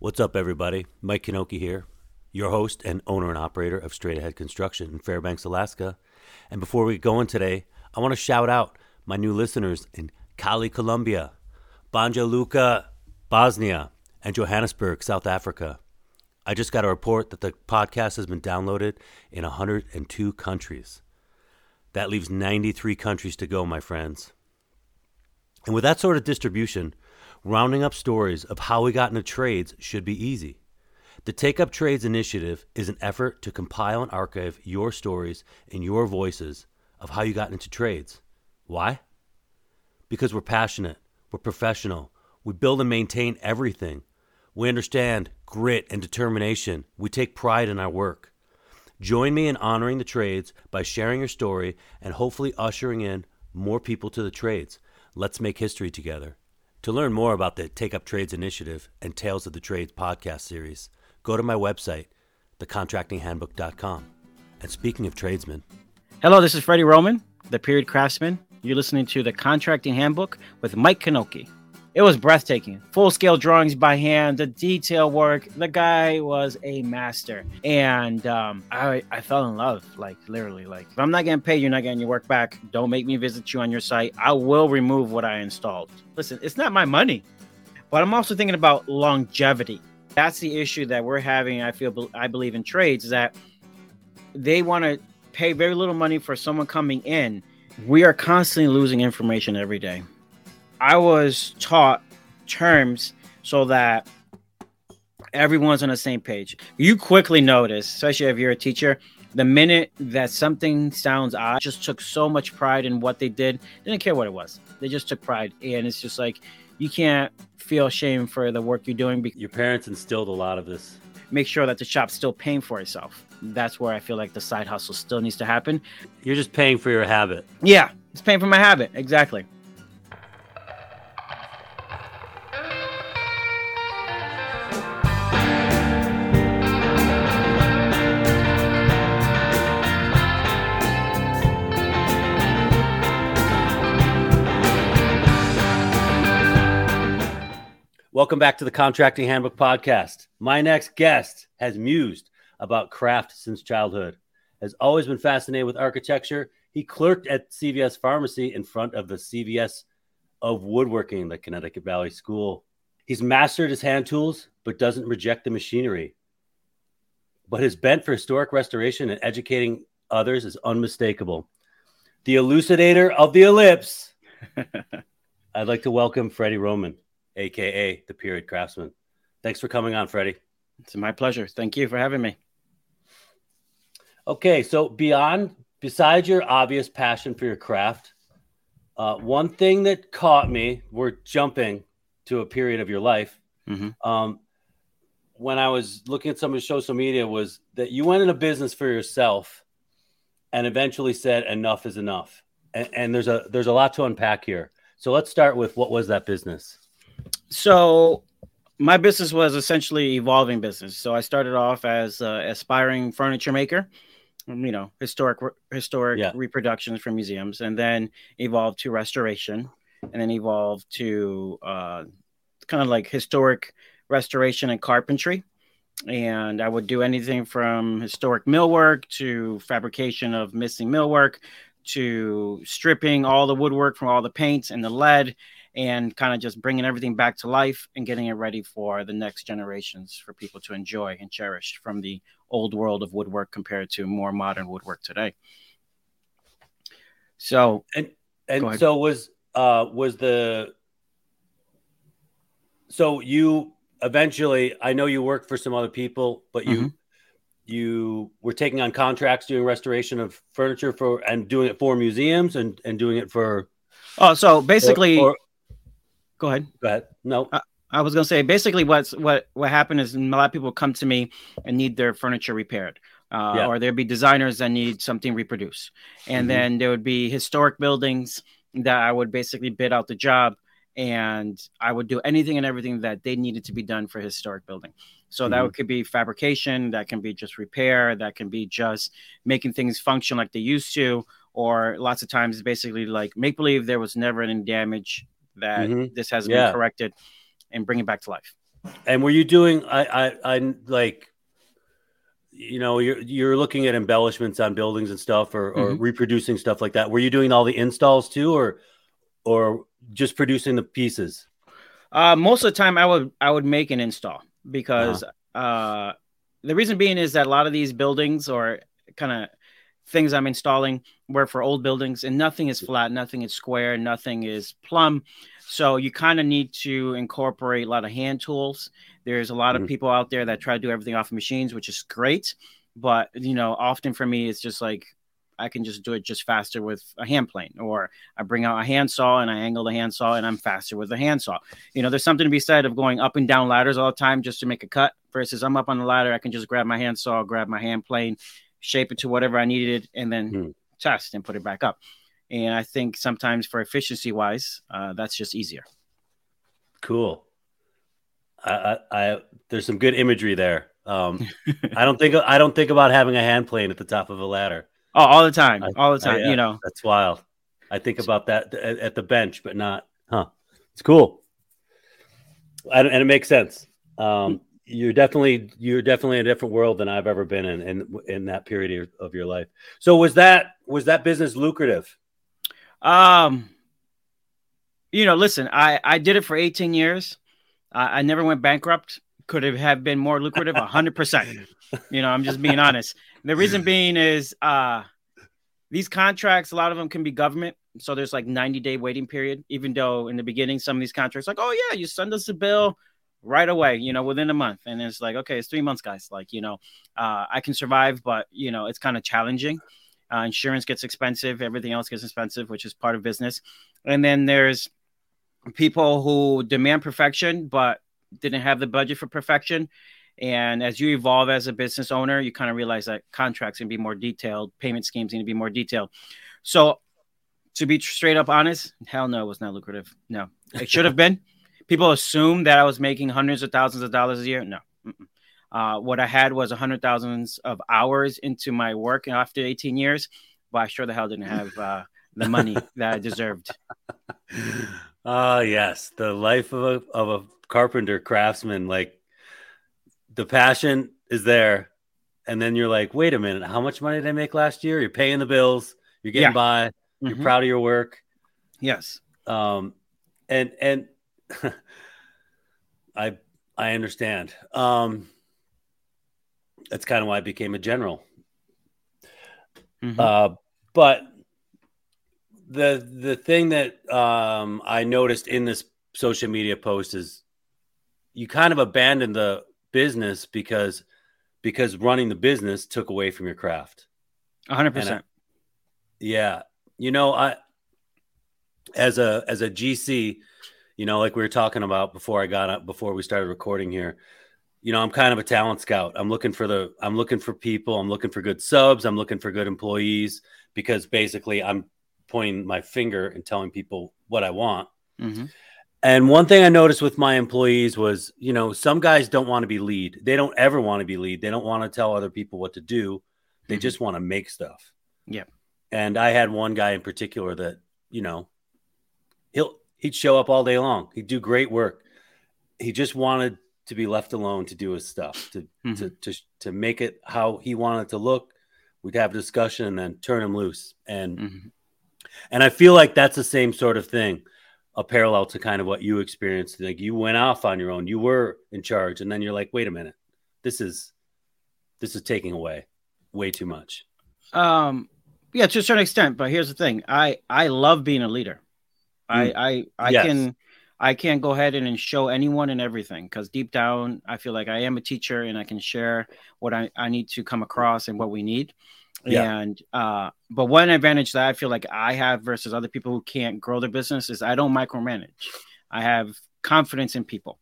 What's up, everybody? Mike Knoche here, your host and owner and operator of Straight Ahead Construction in Fairbanks, Alaska. And before we get going today, I want to shout out my new listeners in Cali, Colombia, Banja Luka, Bosnia, and Johannesburg, South Africa. I just got a report that the podcast has been downloaded in 102 countries. That leaves 93 countries to go, my friends. And with that sort of distribution, rounding up stories of how we got into trades should be easy. The Take Up Trades initiative is an effort to compile and archive your stories and your voices of how you got into trades. Why? Because we're passionate, we're professional, we build and maintain everything. We understand grit and determination. We take pride in our work. Join me in honoring the trades by sharing your story and hopefully ushering in more people to the trades. Let's make history together. To learn more about the Take Up Trades initiative and Tales of the Trades podcast series, go to my website, thecontractinghandbook.com. And speaking of tradesmen, Hello, this is Freddy Roman, the period craftsman. You're listening to the Contracting Handbook with Mike Knoche. It was breathtaking. Full scale drawings by hand, the detail work. The guy was a master. And um, I, I fell in love, like literally. Like, if I'm not getting paid, you're not getting your work back. Don't make me visit you on your site. I will remove what I installed. Listen, it's not my money, but I'm also thinking about longevity. That's the issue that we're having. I feel, I believe in trades is that they want to pay very little money for someone coming in. We are constantly losing information every day. I was taught terms so that everyone's on the same page. You quickly notice, especially if you're a teacher, the minute that something sounds odd, just took so much pride in what they did. Didn't care what it was. They just took pride, and it's just like you can't feel shame for the work you're doing. Because your parents instilled a lot of this. Make sure that the shop's still paying for itself. That's where I feel like the side hustle still needs to happen. You're just paying for your habit. Yeah, it's paying for my habit. Exactly. Welcome back to the Contracting Handbook Podcast. My next guest has mused about craft since childhood, has always been fascinated with architecture. He clerked at CVS Pharmacy in front of the CVS of Woodworking, the Connecticut Valley School. He's mastered his hand tools, but doesn't reject the machinery. But his bent for historic restoration and educating others is unmistakable. The elucidator of the ellipse. I'd like to welcome Freddy Roman aka the period craftsman. Thanks for coming on, Freddy. It's my pleasure. Thank you for having me. Okay, so beyond besides your obvious passion for your craft, uh, one thing that caught me, we're jumping to a period of your life. Mm-hmm. Um, when I was looking at some of your social media, was that you went into business for yourself, and eventually said enough is enough. And, and there's a there's a lot to unpack here. So let's start with what was that business? So my business was essentially evolving business. So I started off as an aspiring furniture maker, you know, historic historic yeah. reproductions from museums, and then evolved to restoration, and then evolved to uh, kind of like historic restoration and carpentry. And I would do anything from historic millwork to fabrication of missing millwork to stripping all the woodwork from all the paints and the lead and kind of just bringing everything back to life and getting it ready for the next generations for people to enjoy and cherish from the old world of woodwork compared to more modern woodwork today. So and and so was uh was the so you eventually I know you worked for some other people, but you mm-hmm. you were taking on contracts doing restoration of furniture for and doing it for museums and and doing it for Oh, so basically, or, or, Go ahead. Go ahead. No. I, I was gonna say basically what's what what happened is a lot of people come to me and need their furniture repaired. Uh, yeah. or there'd be designers that need something reproduced. And mm-hmm. then there would be historic buildings that I would basically bid out the job and I would do anything and everything that they needed to be done for historic building. So mm-hmm. that could be fabrication, that can be just repair, that can be just making things function like they used to, or lots of times basically like make believe there was never any damage that mm-hmm. this has yeah. been corrected and bring it back to life. And were you doing? I, I, I like. You know, you're you're looking at embellishments on buildings and stuff, or, or Mhm. reproducing stuff like that. Were you doing all the installs too, or or just producing the pieces? Uh, most of the time, I would I would make an install because uh, the reason being is that a lot of these buildings or kind of things I'm installing were for old buildings, and nothing is flat, nothing is square, nothing is plumb. So you kind of need to incorporate a lot of hand tools. There's a lot Mhm. of people out there that try to do everything off of machines, which is great, but you know, often for me, it's just like I can just do it just faster with a hand plane, or I bring out a handsaw and I angle the handsaw and I'm faster with the handsaw. You know, there's something to be said of going up and down ladders all the time just to make a cut versus I'm up on the ladder, I can just grab my handsaw, grab my hand plane, shape it to whatever I needed, and then Hmm. test and put it back up. And I think sometimes for efficiency wise, uh, that's just easier. Cool. I, I, I there's some good imagery there. Um, I don't think I don't think about having a hand plane at the top of a ladder. Oh, all the time, I- all the time. uh, you know, That's wild. I think about that at, at the bench, but not, huh? It's cool. I, and it makes sense. Um, you're definitely you're definitely in a different world than I've ever been in in, in that period of your life. So was that was that business lucrative? Um, you know, listen, I I did it for 18 years. I, I never went bankrupt. Could have have been more lucrative, hundred percent. You know, I'm just being honest. The reason being is uh these contracts, a lot of them can be government. So there's like 90 day waiting period, even though in the beginning, some of these contracts, like, oh yeah, you send us a bill right away, you know, within a month. And it's like, okay, it's three months, guys. Like, you know, uh, I can survive, but you know, it's kind of challenging. Uh, insurance gets expensive, everything else gets expensive, which is part of business. And then there's people who demand perfection, but didn't have the budget for perfection. And as you evolve as a business owner, you kind of realize that contracts can be more detailed, payment schemes need to be more detailed. So, to be straight up honest, hell no, it was not lucrative. No, it should have been. People assume that I was making hundreds of thousands of dollars a year. No. Uh, what I had was a hundred thousands of hours into my work after 18 years, but I sure the hell didn't have uh, the money that I deserved. Ah, yes, the life of a of a carpenter craftsman. Like the passion is there, and then you're like, wait a minute, how much money did I make last year? You're paying the bills, you're getting Yeah. by, you're Mhm. proud of your work. Yes. um and and i i understand um that's kind of why i became a general Mhm. uh but the the thing that um i noticed in this social media post is you kind of abandoned the business because because running the business took away from your craft 100%. Yeah, you know, I as a as a GC, you know, like we were talking about before I got up before we started recording here. You know, I'm kind of a talent scout. I'm looking for the I'm looking for people. I'm looking for good subs. I'm looking for good employees because basically I'm pointing my finger and telling people what I want. Mhm. And one thing I noticed with my employees was, you know, some guys don't want to be lead. They don't ever want to be lead. They don't want to tell other people what to do. They Mhm. just want to make stuff. Yeah. And I had one guy in particular that, you know, he'll he'd show up all day long. He'd do great work. He just wanted to be left alone to do his stuff, to to, to to make it how he wanted it to look. We'd have a discussion and then turn him loose. And Mhm. and I feel like that's the same sort of thing, a parallel to kind of what you experienced. Like you went off on your own, you were in charge, and then you're like, wait a minute, this is this is taking away way too much. Um, yeah, to a certain extent. But here's the thing: I I love being a leader. I I I Yes. can I can go ahead and, and show anyone and everything because deep down I feel like I am a teacher and I can share what I, I need to come across and what we need. Yeah. And uh, but one advantage that I feel like I have versus other people who can't grow their business is I don't micromanage. I have confidence in people.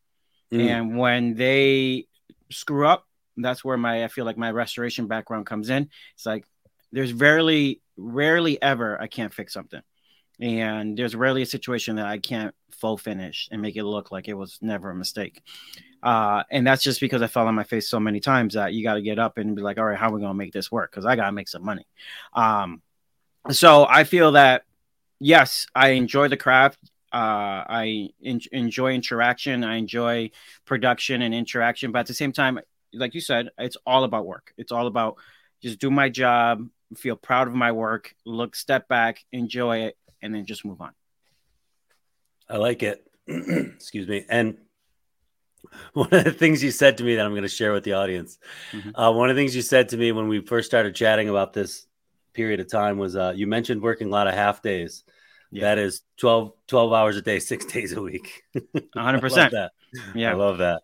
Mm. And when they screw up, that's where my I feel like my restoration background comes in. It's like there's rarely, rarely ever I can't fix something. And there's rarely a situation that I can't full finish and make it look like it was never a mistake. Uh, and that's just because I fell on my face so many times that you got to get up and be like, all right, how are we going to make this work? Because I got to make some money. Um, so I feel that, yes, I enjoy the craft. Uh, I enjoy interaction. I enjoy production and interaction. But at the same time, like you said, it's all about work. It's all about just do my job, feel proud of my work, look, step back, enjoy it, and then just move on. I like it. Excuse me. And one of the things you said to me that I'm going to share with the audience, mm-hmm. uh, one of the things you said to me when we first started chatting about this period of time was uh, you mentioned working a lot of half days. Yeah. That is 12, 12 hours a day, six days a week. 100%. that. Yeah. I love that.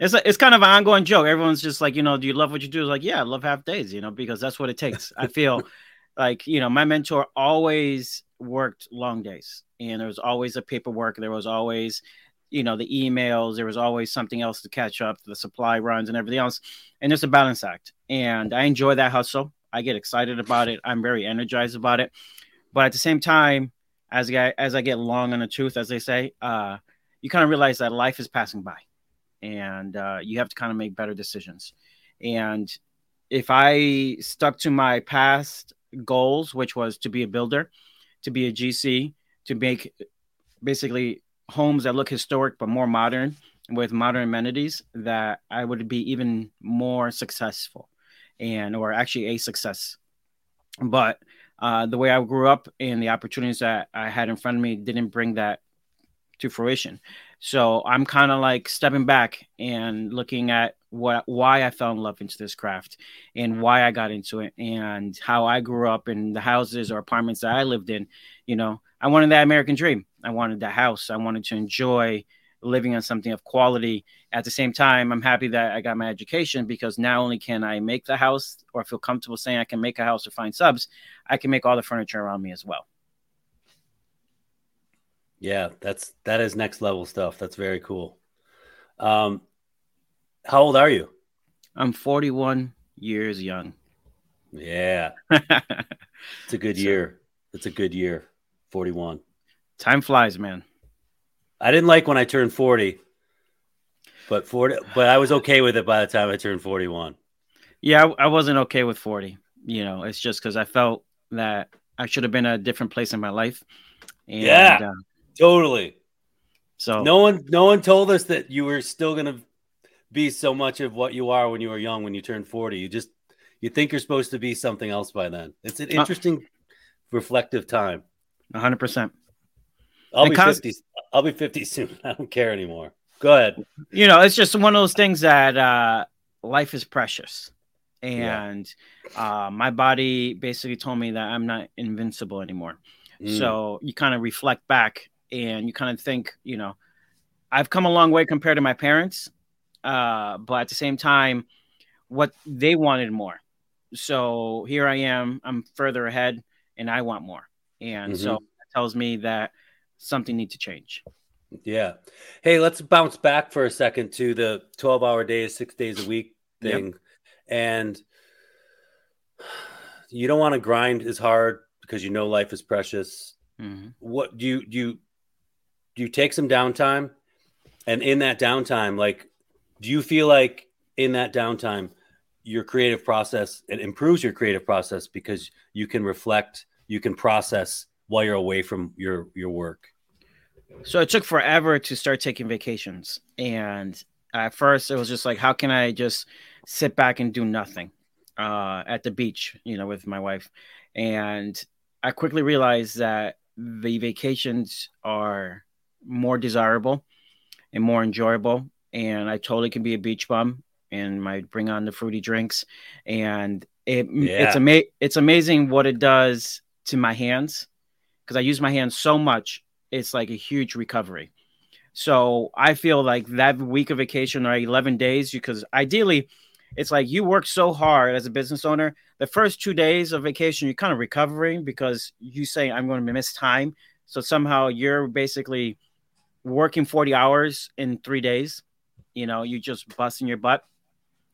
It's a, it's kind of an ongoing joke. Everyone's just like, you know, do you love what you do? It's like, yeah, I love half days, you know, because that's what it takes. I feel like, you know, my mentor always worked long days and there was always a paperwork. There was always, you know, the emails. There was always something else to catch up, the supply runs and everything else. And it's a balance act. And I enjoy that hustle. I get excited about it. I'm very energized about it. But at the same time, as I as I get long on the tooth, as they say, uh, you kind of realize that life is passing by, and uh, you have to kind of make better decisions. And if I stuck to my past goals, which was to be a builder, to be a GC, to make basically homes that look historic but more modern with modern amenities, that I would be even more successful and or actually a success. But uh, the way I grew up and the opportunities that I had in front of me didn't bring that to fruition. So I'm kind of like stepping back and looking at what why I fell in love into this craft and why I got into it and how I grew up in the houses or apartments that I lived in. You know, I wanted that American dream. I wanted the house. I wanted to enjoy living on something of quality. At the same time, I'm happy that I got my education because not only can I make the house or feel comfortable saying I can make a house or find subs, I can make all the furniture around me as well. Yeah, that's that is next level stuff. That's very cool. Um, how old are you? I'm 41 years young. Yeah, it's a good so, year. It's a good year. 41. Time flies, man. I didn't like when I turned 40, but 40, but I was okay with it by the time I turned 41. Yeah, I, I wasn't okay with 40. You know, it's just because I felt that I should have been at a different place in my life. And, yeah, uh, totally. So no one, no one told us that you were still going to be so much of what you are when you were young. When you turn 40, you just you think you're supposed to be something else by then. It's an uh, interesting, uh, reflective time. 100. percent I'll be 50. I'll be 50 soon. I don't care anymore. Go ahead. You know, it's just one of those things that uh, life is precious. And yeah. uh, my body basically told me that I'm not invincible anymore. Mm. So you kind of reflect back and you kind of think, you know, I've come a long way compared to my parents. Uh, but at the same time, what they wanted more. So here I am, I'm further ahead and I want more. And mm-hmm. so that tells me that something needs to change. Yeah. Hey, let's bounce back for a second to the 12 hour days, six days a week thing. Yep. And you don't want to grind as hard because you know life is precious. Mm-hmm. What do you do you do you take some downtime? And in that downtime, like do you feel like in that downtime your creative process it improves your creative process because you can reflect, you can process while you're away from your your work? So it took forever to start taking vacations, and at first it was just like, how can I just sit back and do nothing uh, at the beach, you know, with my wife, and I quickly realized that the vacations are more desirable and more enjoyable, and I totally can be a beach bum and my bring on the fruity drinks, and it, yeah. it's ama- it's amazing what it does to my hands because I use my hands so much, it's like a huge recovery. So I feel like that week of vacation or 11 days, because ideally, it's like you work so hard as a business owner. The first two days of vacation, you're kind of recovering because you say, I'm going to miss time. So somehow you're basically working 40 hours in three days. You know, you just busting your butt.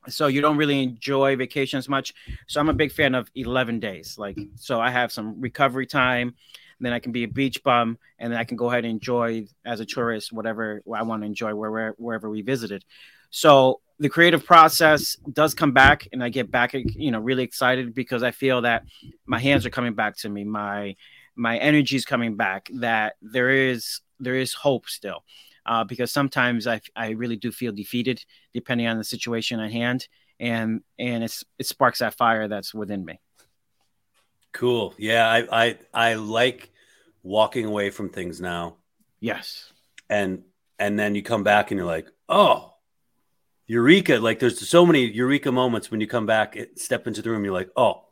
So you don't really enjoy vacations much. So I'm a big fan of 11 days. Like, so I have some recovery time then I can be a beach bum, and then I can go ahead and enjoy as a tourist whatever I want to enjoy wherever wherever we visited. So the creative process does come back, and I get back, you know, really excited because I feel that my hands are coming back to me, my my energy is coming back, that there is there is hope still, uh, because sometimes I I really do feel defeated depending on the situation at hand, and and it's it sparks that fire that's within me. Cool. Yeah, I I I like walking away from things now. Yes. And and then you come back and you're like, oh, eureka! Like there's so many eureka moments when you come back, step into the room, you're like, oh,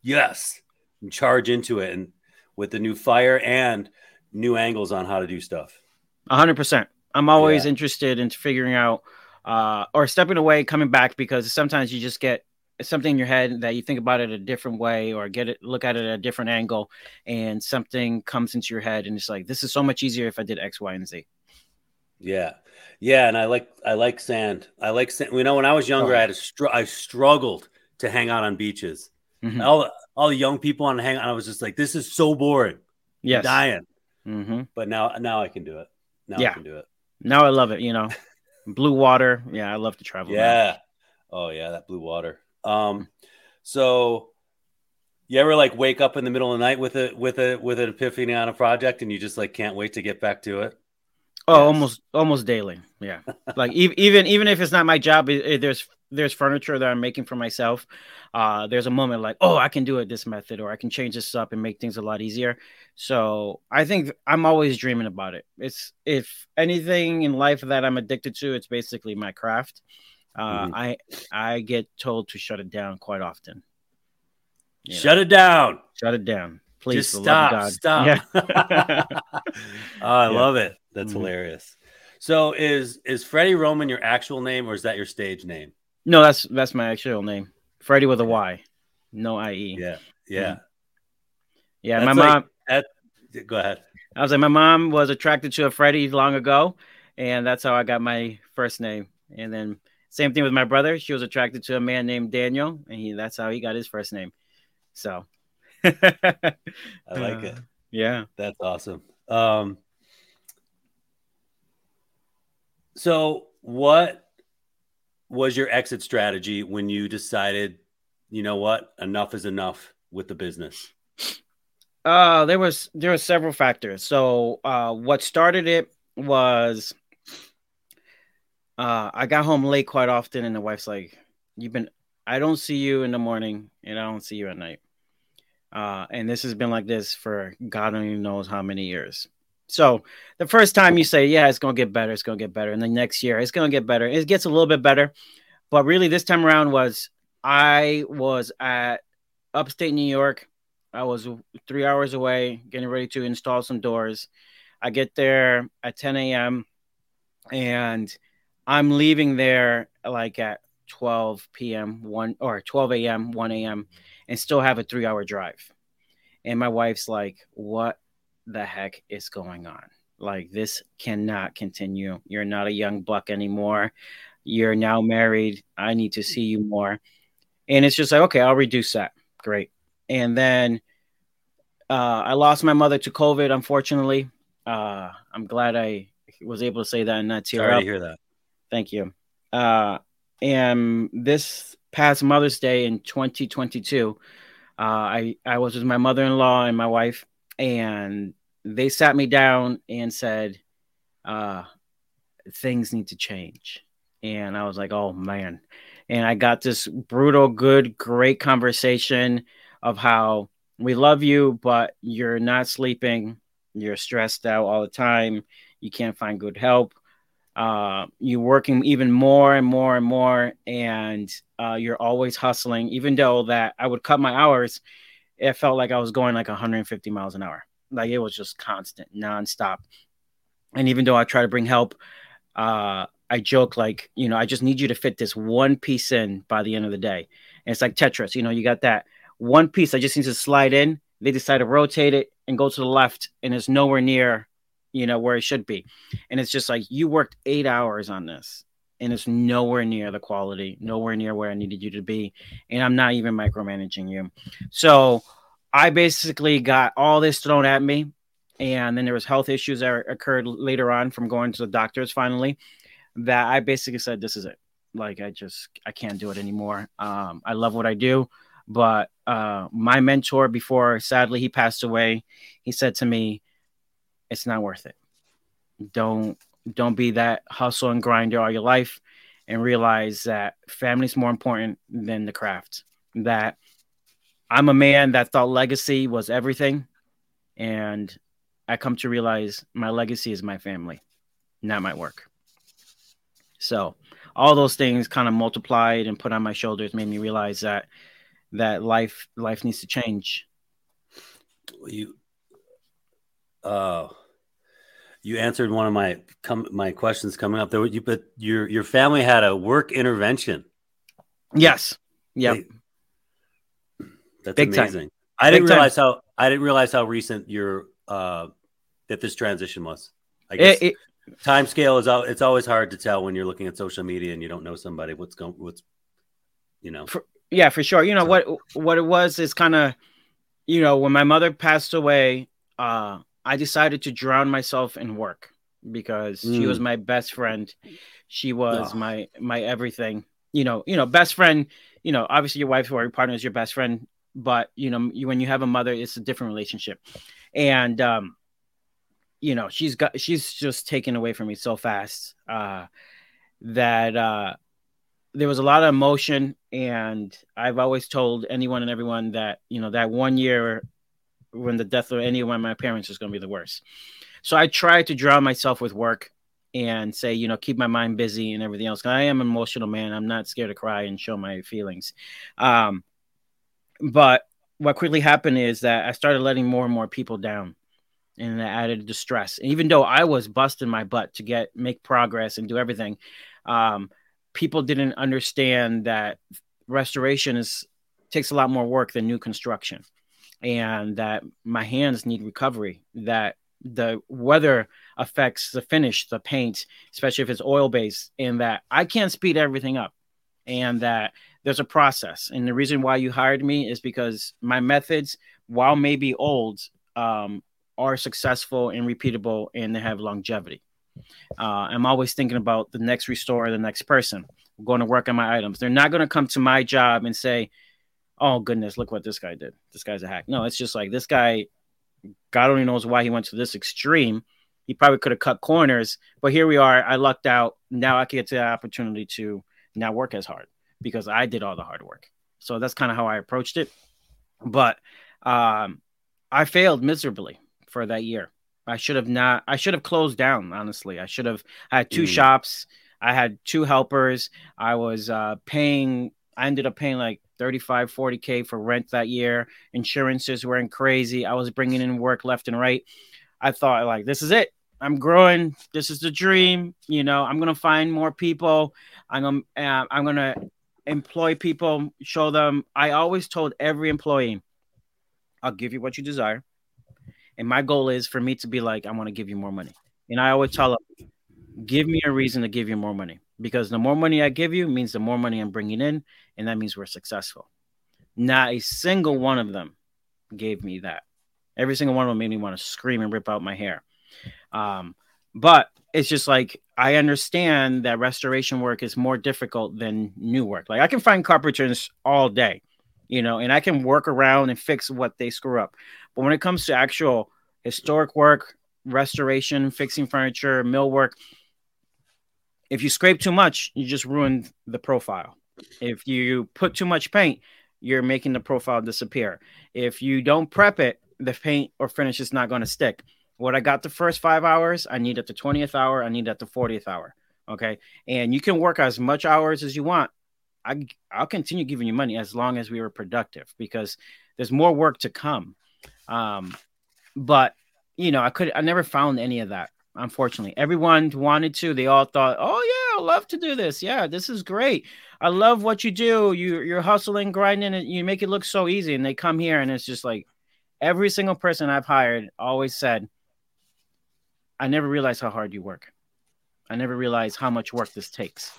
yes, and charge into it, and with the new fire and new angles on how to do stuff. A hundred percent. I'm always yeah. interested in figuring out uh, or stepping away, coming back because sometimes you just get something in your head that you think about it a different way or get it look at it at a different angle and something comes into your head and it's like this is so much easier if i did x y and z yeah yeah and i like i like sand i like sand you know when i was younger oh. i had a str- i struggled to hang out on beaches mm-hmm. all, all the young people on hang out i was just like this is so boring yes dying mm-hmm. but now now i can do it now yeah. i can do it now i love it you know blue water yeah i love to travel yeah oh yeah that blue water um, so you ever like wake up in the middle of the night with a with a with an epiphany on a project and you just like can't wait to get back to it? Oh, yes. almost almost daily. Yeah, like even even if it's not my job, it, it, there's there's furniture that I'm making for myself. Uh, there's a moment like, oh, I can do it this method, or I can change this up and make things a lot easier. So I think I'm always dreaming about it. It's if anything in life that I'm addicted to, it's basically my craft. Uh, mm-hmm. I I get told to shut it down quite often. You shut know. it down. Shut it down. Please Just stop. Stop. Yeah. oh, I yeah. love it. That's mm-hmm. hilarious. So is is Freddy Roman your actual name or is that your stage name? No, that's that's my actual name. Freddy with a Y. No IE. Yeah. Yeah. Mm-hmm. Yeah. That's my like, mom that, go ahead. I was like, my mom was attracted to a Freddie long ago, and that's how I got my first name. And then same thing with my brother. She was attracted to a man named Daniel, and he that's how he got his first name. So I like it. Yeah. That's awesome. Um so what was your exit strategy when you decided, you know what, enough is enough with the business? Uh there was there were several factors. So uh what started it was uh, I got home late quite often, and the wife's like, "You've been, I don't see you in the morning, and I don't see you at night." Uh, and this has been like this for God only knows how many years. So the first time you say, "Yeah, it's gonna get better," it's gonna get better, and the next year it's gonna get better. It gets a little bit better, but really this time around was I was at upstate New York. I was three hours away, getting ready to install some doors. I get there at 10 a.m. and I'm leaving there like at 12 p.m. one or 12 a.m. 1 a.m. and still have a three hour drive. And my wife's like, "What the heck is going on? Like this cannot continue. You're not a young buck anymore. You're now married. I need to see you more." And it's just like, okay, I'll reduce that. Great. And then uh, I lost my mother to COVID, unfortunately. Uh, I'm glad I was able to say that and not tear Sorry up. to hear that. Thank you. Uh, and this past Mother's Day in 2022, uh, I I was with my mother-in-law and my wife, and they sat me down and said, uh, "Things need to change." And I was like, "Oh man!" And I got this brutal, good, great conversation of how we love you, but you're not sleeping, you're stressed out all the time, you can't find good help uh, you're working even more and more and more, and uh, you're always hustling. Even though that I would cut my hours, it felt like I was going like 150 miles an hour. Like it was just constant, nonstop. And even though I try to bring help, uh, I joke like, you know, I just need you to fit this one piece in by the end of the day. And it's like Tetris, you know, you got that one piece I just need to slide in. They decide to rotate it and go to the left, and it's nowhere near you know, where it should be. And it's just like you worked eight hours on this and it's nowhere near the quality, nowhere near where I needed you to be. And I'm not even micromanaging you. So I basically got all this thrown at me. And then there was health issues that occurred later on from going to the doctors finally that I basically said, this is it. Like I just I can't do it anymore. Um, I love what I do, but uh, my mentor before sadly he passed away, he said to me, it's not worth it. Don't don't be that hustle and grinder all your life and realize that family's more important than the craft. That I'm a man that thought legacy was everything. And I come to realize my legacy is my family, not my work. So all those things kind of multiplied and put on my shoulders made me realize that that life life needs to change. You uh you answered one of my com- my questions coming up. There you but your your family had a work intervention. Yes. Yep. That's Big amazing. Time. i didn't realize time. how i didn't realize how recent your uh that this transition was. I guess it, it, time scale is it's always hard to tell when you're looking at social media and you don't know somebody what's going what's you know. For, yeah for sure. You know so. what what it was is kind of you know when my mother passed away uh I decided to drown myself in work because mm. she was mm. my best friend. She was oh. my my everything. You know, you know, best friend. You know, obviously your wife or your partner is your best friend, but you know, you, when you have a mother, it's a different relationship. And um, you know, she's got she's just taken away from me so fast uh, that uh, there was a lot of emotion. And I've always told anyone and everyone that you know that one year when the death of any one of my parents is going to be the worst. So I try to drown myself with work and say, you know, keep my mind busy and everything else. I am an emotional man. I'm not scared to cry and show my feelings. Um, but what quickly happened is that I started letting more and more people down and that added distress. And even though I was busting my butt to get make progress and do everything, um, people didn't understand that restoration is takes a lot more work than new construction and that my hands need recovery, that the weather affects the finish, the paint, especially if it's oil based, and that I can't speed everything up, and that there's a process. And the reason why you hired me is because my methods, while maybe old, um, are successful and repeatable and they have longevity. Uh, I'm always thinking about the next restorer, the next person going to work on my items. They're not going to come to my job and say, oh goodness, look what this guy did. This guy's a hack. No, it's just like this guy, God only knows why he went to this extreme. He probably could have cut corners, but here we are. I lucked out. Now I can get the opportunity to now work as hard because I did all the hard work. So that's kind of how I approached it. But um, I failed miserably for that year. I should have not. I should have closed down. Honestly, I should have. I had two mm. shops. I had two helpers. I was uh, paying. I ended up paying like 35 40k for rent that year. Insurances were crazy. I was bringing in work left and right. I thought like this is it. I'm growing. This is the dream. You know i'm gonna find more people. I'm gonna uh, i'm gonna employ people show them. I always told every employee i'll give you what you desire. And my goal is for me to be like i want to give you more money. And i always tell them give me a reason to give you more money because the more money I give you means the more money I'm bringing in, and that means we're successful. Not a single one of them gave me that. Every single one of them made me want to scream and rip out my hair. Um, but it's just like I understand that restoration work is more difficult than new work. Like I can find carpenters all day, you know, and I can work around and fix what they screw up. But when it comes to actual historic work, restoration, fixing furniture, mill work, if you scrape too much, you just ruin the profile. If you put too much paint, you're making the profile disappear. If you don't prep it, the paint or finish is not going to stick. What I got the first five hours, I need at the 20th hour, I need at the 40th hour. Okay. And you can work as much hours as you want. I, I'll continue giving you money as long as we were productive because there's more work to come. Um, but you know, I could, I never found any of that unfortunately. Everyone wanted to. They all thought, "Oh yeah, I love to do this. Yeah, this is great. I love what you do. You you're hustling, grinding, and you make it look so easy." And they come here, and it's just like every single person I've hired always said, "I never realized how hard you work. I never realized how much work this takes.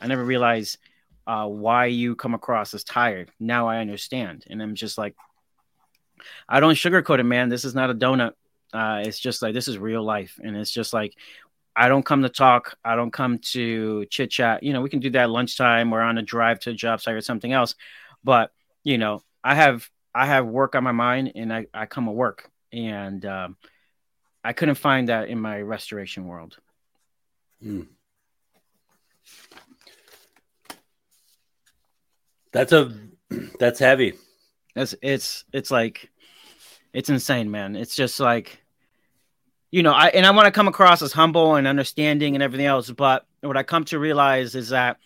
I never realized uh, why you come across as tired. Now I understand." And I'm just like, I don't sugarcoat it, man. This is not a donut. Uh, it's just like this is real life, and it's just like I don't come to talk. I don't come to chit chat. You know, we can do that lunchtime or on a drive to a job site or something else. But you know, I have I have work on my mind, and I I come to work, and um, I couldn't find that in my restoration world. Mm. That's a that's heavy. It's it's it's like it's insane, man. It's just like you know, I and I want to come across as humble and understanding and everything else, but what I come to realize is that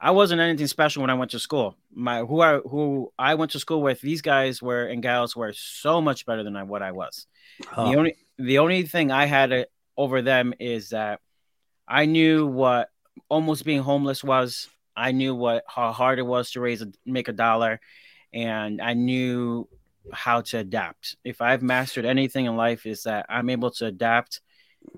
I wasn't anything special when I went to school. My who I who I went to school with, these guys were and gals were so much better than I, what I was. Huh. The only the only thing I had uh, over them is that I knew what almost being homeless was. I knew what how hard it was to raise a make a dollar, and I knew how to adapt. If I've mastered anything in life, is that I'm able to adapt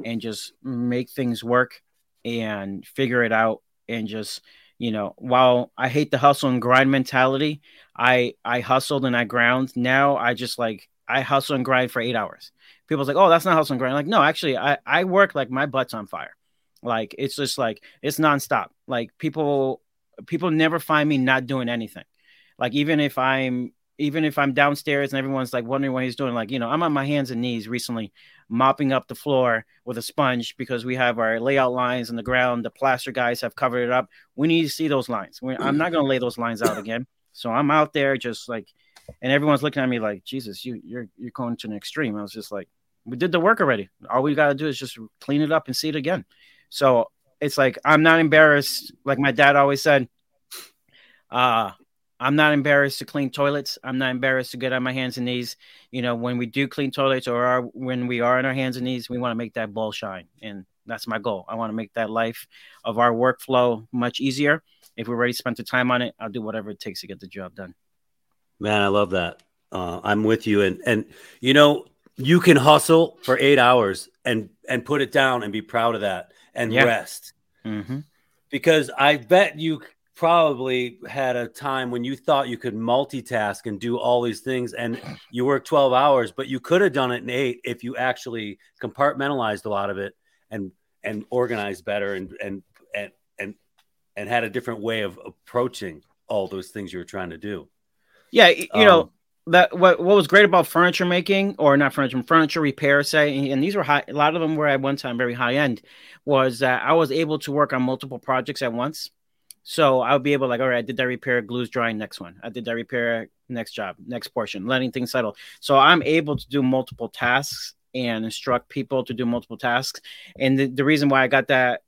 and just make things work and figure it out and just you know while i hate the hustle and grind mentality i i hustled and i ground. Now i just like i hustle and grind for eight hours. People's like oh that's not hustle and grind. Like no actually i i work like my butt's on fire. Like it's just like it's nonstop. Like people people never find me not doing anything. Like even if i'm even if I'm downstairs and everyone's like wondering what he's doing, like, you know, I'm on my hands and knees recently mopping up the floor with a sponge because we have our layout lines on the ground. The plaster guys have covered it up. We need to see those lines. I'm not going to lay those lines out again. So I'm out there just like, and everyone's looking at me like, Jesus, you, you're, you're going to an extreme. I was just like, we did the work already. All we got to do is just clean it up and see it again. So it's like, I'm not embarrassed. Like my dad always said, uh, I'm not embarrassed to clean toilets. I'm not embarrassed to get on my hands and knees. You know, when we do clean toilets or are, when we are on our hands and knees, we want to make that ball shine. And that's my goal. I want to make that life of our workflow much easier. If we already spent the time on it, I'll do whatever it takes to get the job done. Man, I love that. Uh, I'm with you. And, and, you know, you can hustle for eight hours and, and put it down and be proud of that and yeah. rest. Mm-hmm. Because I bet you probably had a time when you thought you could multitask and do all these things and you work 12 hours but you could have done it in 8 if you actually compartmentalized a lot of it and and organized better and and and and, and had a different way of approaching all those things you were trying to do. Yeah you um, know that what what was great about furniture making or not furniture furniture repair say and these were high a lot of them were at one time very high end was that i was able to work on multiple projects at once so I'll be able like, all right, I did that repair, glues drying, next one. I did that repair, next job, next portion, letting things settle. So I'm able to do multiple tasks and instruct people to do multiple tasks. And the, the reason why I got that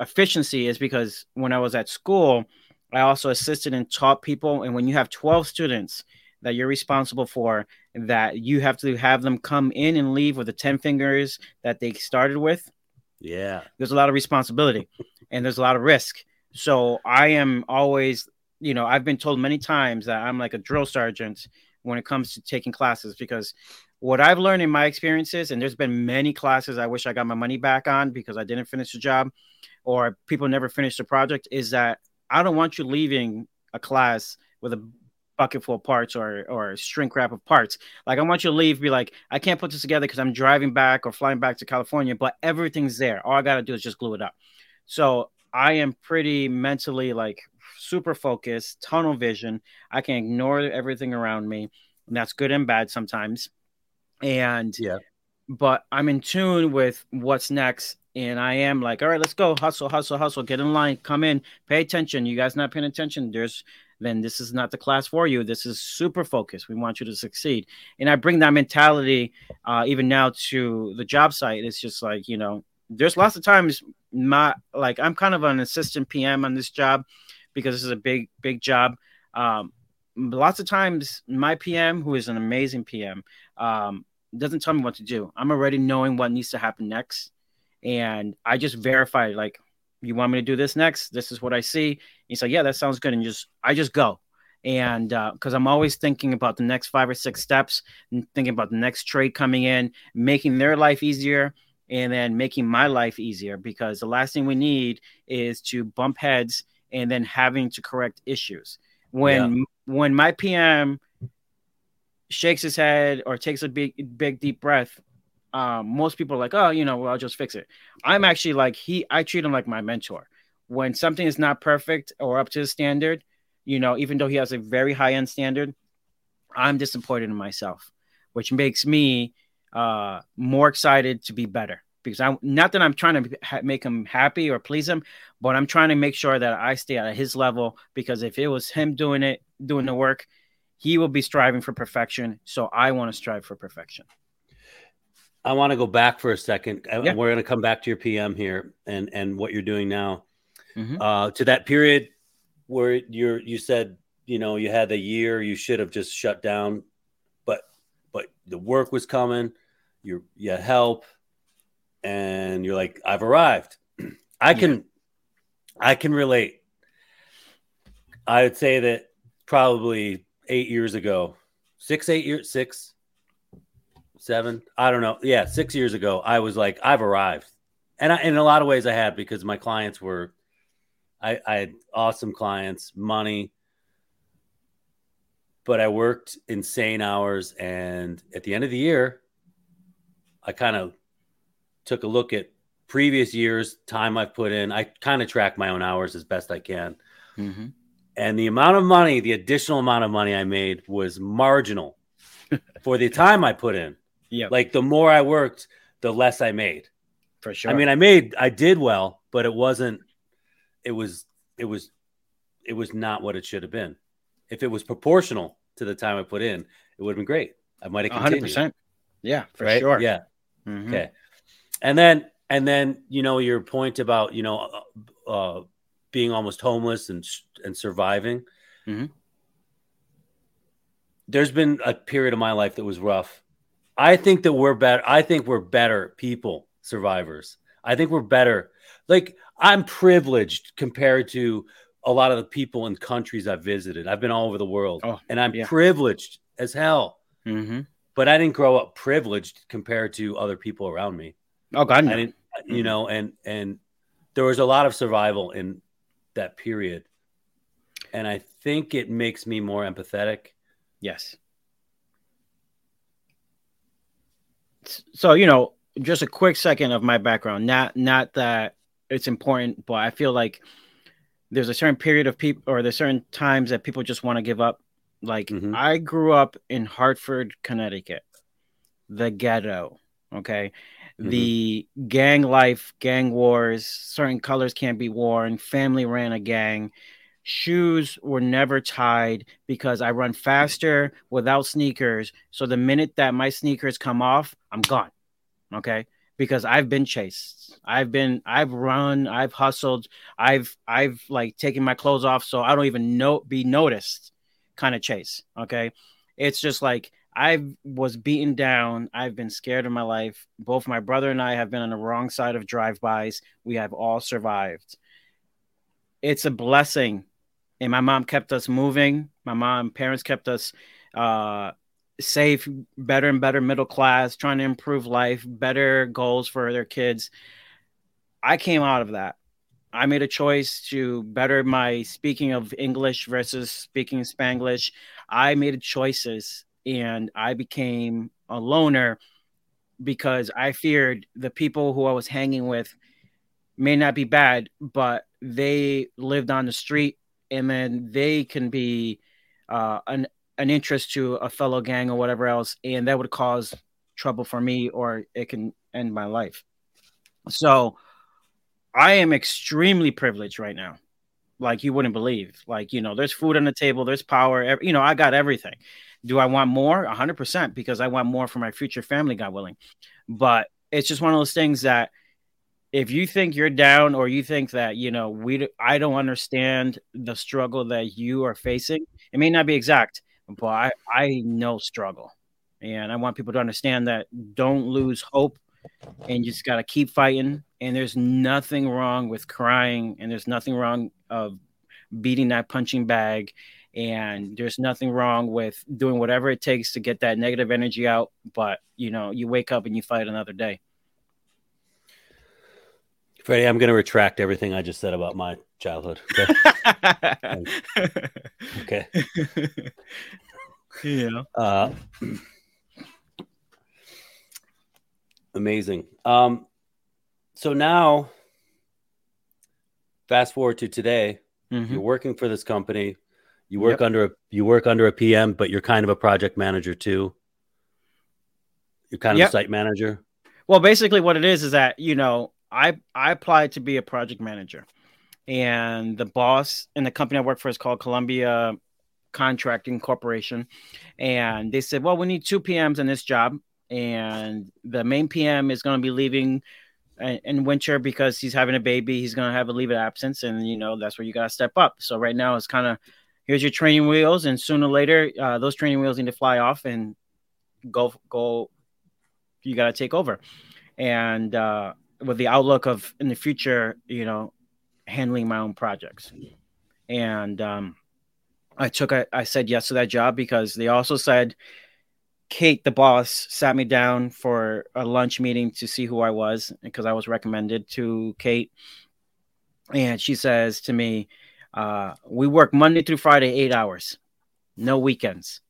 efficiency is because when I was at school, I also assisted and taught people. And when you have 12 students that you're responsible for, that you have to have them come in and leave with the 10 fingers that they started with. Yeah. There's a lot of responsibility and there's a lot of risk. So I am always, you know, I've been told many times that I'm like a drill sergeant when it comes to taking classes because what I've learned in my experiences, and there's been many classes I wish I got my money back on because I didn't finish the job or people never finished the project, is that I don't want you leaving a class with a bucket full of parts or or shrink wrap of parts. Like I want you to leave, be like, I can't put this together because I'm driving back or flying back to California, but everything's there. All I gotta do is just glue it up. So I am pretty mentally like super focused, tunnel vision. I can ignore everything around me, and that's good and bad sometimes. And yeah, but I'm in tune with what's next. And I am like, all right, let's go, hustle, hustle, hustle, get in line, come in, pay attention. You guys not paying attention? There's then this is not the class for you. This is super focused. We want you to succeed. And I bring that mentality uh, even now to the job site. It's just like, you know, there's lots of times my like I'm kind of an assistant PM on this job because this is a big big job. Um, lots of times my PM, who is an amazing PM, um, doesn't tell me what to do. I'm already knowing what needs to happen next, and I just verify like, you want me to do this next? This is what I see. He's like, yeah, that sounds good, and just I just go. And because uh, I'm always thinking about the next five or six steps, and thinking about the next trade coming in, making their life easier, and then making my life easier because the last thing we need is to bump heads and then having to correct issues. When yeah. when my PM shakes his head or takes a big big deep breath, um, most people are like, oh, you know, well, I'll just fix it. I'm actually like he I treat him like my mentor. When something is not perfect or up to his standard, you know, even though he has a very high end standard, I'm disappointed in myself, which makes me uh, more excited to be better because I'm not that I'm trying to ha- make him happy or please him, but I'm trying to make sure that I stay at his level because if it was him doing it, doing the work, he will be striving for perfection. So I want to strive for perfection. I want to go back for a second. Yeah. We're going to come back to your PM here and and what you're doing now. Mhm. Uh, to that period where you're you said you know you had the year you should have just shut down, but the work was coming. You you help, and you're like I've arrived. I can I can relate. I would say that probably eight years ago, six eight years six seven. I don't know. Yeah, six years ago, I was like, I've arrived, and I, in a lot of ways, I had because my clients were, I, I had awesome clients, money, but I worked insane hours, and at the end of the year, I kind of took a look at previous years, time I've put in. I kind of track my own hours as best I can, Mhm. and the amount of money, the additional amount of money I made was marginal for the time I put in. Yeah, Like the more I worked, the less I made. for sure. I mean, I made, I did well, but it wasn't. It was, it was, it was not what it should have been. If it was proportional to the time I put in, it would have been great. I might have continued. percent. Yeah, for right? sure. Yeah. Mhm. Okay. And then, and then, you know, your point about, you know, uh, uh, being almost homeless and and surviving. Mm-hmm. There's been a period of my life that was rough. I think that we're better. I think we're better people, survivors. I think we're better. Like I'm privileged compared to a lot of the people in countries I've visited. I've been all over the world, Oh, and I'm yeah. privileged as hell. Mhm. But I didn't grow up privileged compared to other people around me. Oh God, no. I didn't, you know, and and there was a lot of survival in that period, and I think it makes me more empathetic. Yes. So, you know, just a quick second of my background. Not not that it's important, but I feel like there's a certain period of people or there's certain times that people just want to give up. Like Mhm. I grew up in Hartford, Connecticut, the ghetto. Okay. The gang life, gang wars, certain colors can't be worn, family ran a gang shoes were never tied because I run faster without sneakers. So the minute that my sneakers come off, I'm gone. Okay. Because I've been chased. I've been, I've run, I've hustled, I've, I've like taken my clothes off so I don't even know, be noticed kind of chase. Okay. It's just like I was beaten down. I've been scared of my life. Both my brother and I have been on the wrong side of drive-bys. We have all survived. It's a blessing and my mom kept us moving. My mom, parents kept us uh, safe, better and better middle class, trying to improve life, better goals for their kids. I came out of that. I made a choice to better my speaking of English versus speaking Spanglish. I made choices and I became a loner because I feared the people who I was hanging with may not be bad, but they lived on the street and then they can be uh, an an interest to a fellow gang or whatever else, and that would cause trouble for me, or it can end my life. So, I am extremely privileged right now, like you wouldn't believe. Like you know, there's food on the table, there's power. ev- You know, I got everything. Do I want more? hundred percent, because I want more for my future family, God willing. But it's just one of those things that if you think you're down or you think that you know we I don't understand the struggle that you are facing it may not be exact but i i know struggle. And i want people to understand that don't lose hope and just got to keep fighting. And there's nothing wrong with crying and there's nothing wrong of beating that punching bag. And there's nothing wrong with doing whatever it takes to get that negative energy out. But you know you wake up and you fight another day. Freddy, I'm going to retract everything I just said about my childhood. Okay. okay. yeah. Uh, amazing. Um, so now, fast forward to today. Mhm. You're working for this company. You work Yep. under a you work under a PM, but you're kind of a project manager too. You're kind of Yep. a site manager. Well, basically, what it is is that you know I I applied to be a project manager, and the boss in the company I work for is called Columbia Contracting Corporation, and they said, well, we need two PMs in this job, and the main PM is going to be leaving in in winter because he's having a baby. He's going to have a leave of absence, and you know that's where you got to step up. So right now it's kind of here's your training wheels, and sooner or later uh, those training wheels need to fly off and go go. You got to take over, and uh, with the outlook of in the future, you know, handling my own projects, and um, I took I said yes to that job because they also said Kate, the boss, sat me down for a lunch meeting to see who I was because I was recommended to Kate. And she says to me, uh, We work Monday through Friday, eight hours, no weekends.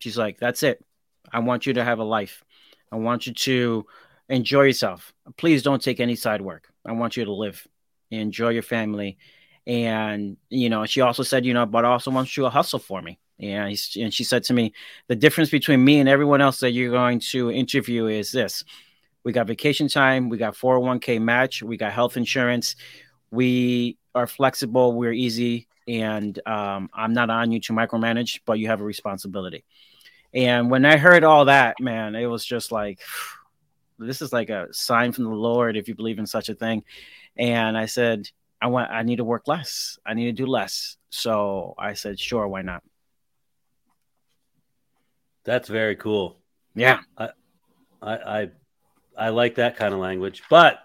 She's like, That's it. I want you to have a life. I want you to enjoy yourself. Please don't take any side work. I want you to live, enjoy your family. And, you know, she also said, you know, but also wants you to hustle for me. And, and she said to me, the difference between me and everyone else that you're going to interview is this we got vacation time, we got 401k match, we got health insurance, we are flexible, we're easy, and um, I'm not on you to micromanage, but you have a responsibility. And when I heard all that, man, it was just like, this is like a sign from the Lord if you believe in such a thing. And I said, I want, I need to work less. I need to do less. So I said, sure, why not? That's very cool. Yeah. I I I like that kind of language. But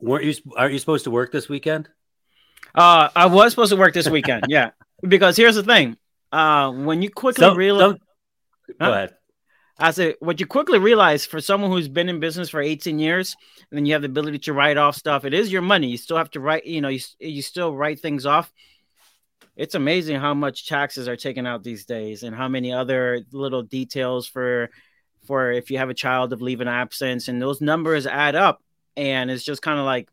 weren't you aren't you supposed to work this weekend? Uh, I was supposed to work this weekend. yeah. Because here's the thing. Uh, when you quickly Some- realize, Huh? Go ahead. I said, what you quickly realize for someone who's been in business for 18 years, and then you have the ability to write off stuff. It is your money. You still have to write, you know, you, you still write things off. It's amazing how much taxes are taken out these days and how many other little details for, for if you have a child of leave of absence and those numbers add up. And it's just kind of like,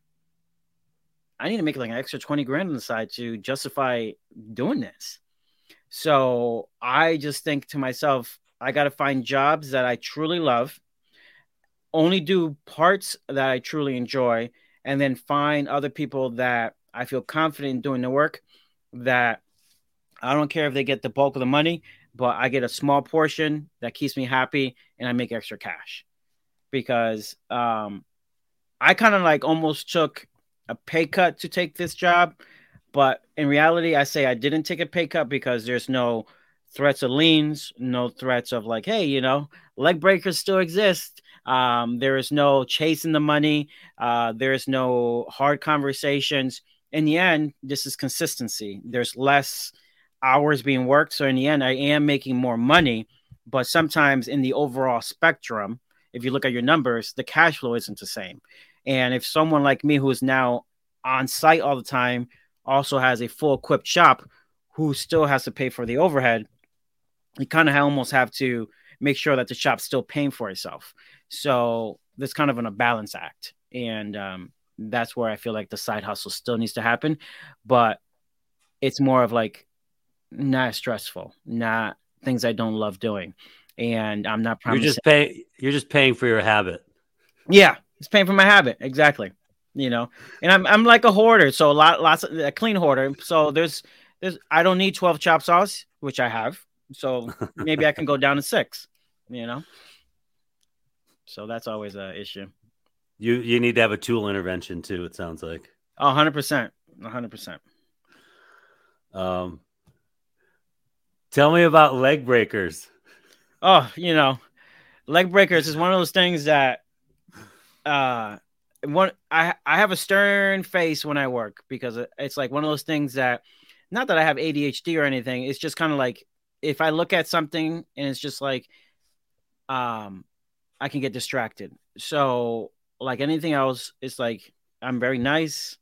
I need to make like an extra 20 grand on the side to justify doing this. So I just think to myself, I got to find jobs that I truly love, only do parts that I truly enjoy, and then find other people that I feel confident in doing the work that I don't care if they get the bulk of the money, but I get a small portion that keeps me happy and I make extra cash. Because um, I kind of like almost took a pay cut to take this job, but in reality, I say I didn't take a pay cut because there's no threats of liens, no threats of like, hey, you know, leg breakers still exist. Um, there is no chasing the money. Uh, there is no hard conversations. In the end, this is consistency. There's less hours being worked. So in the end, I am making more money. But sometimes in the overall spectrum, if you look at your numbers, the cash flow isn't the same. And if someone like me who is now on site all the time also has a full equipped shop who still has to pay for the overhead, you kind of almost have to make sure that the shop's still paying for itself. So there's kind of an, a balance act. And um, that's where I feel like the side hustle still needs to happen. But it's more of like not stressful, not things I don't love doing. And I'm not promising. You're just paying you're just paying for your habit. Yeah, it's paying for my habit. Exactly. You know, and I'm I'm like a hoarder, so a lot lots of a clean hoarder. So there's there's I don't need 12 chop saws, which I have. So maybe I can go down to six, you know. So that's always a issue. You you need to have a tool intervention too, it sounds like. Oh, 100%. 100%. Um tell me about leg breakers. Oh, you know, leg breakers is one of those things that uh one I I have a stern face when I work because it's like one of those things that not that I have ADHD or anything, it's just kind of like if I look at something and it's just like um I can get distracted. So like anything else, it's like I'm very nice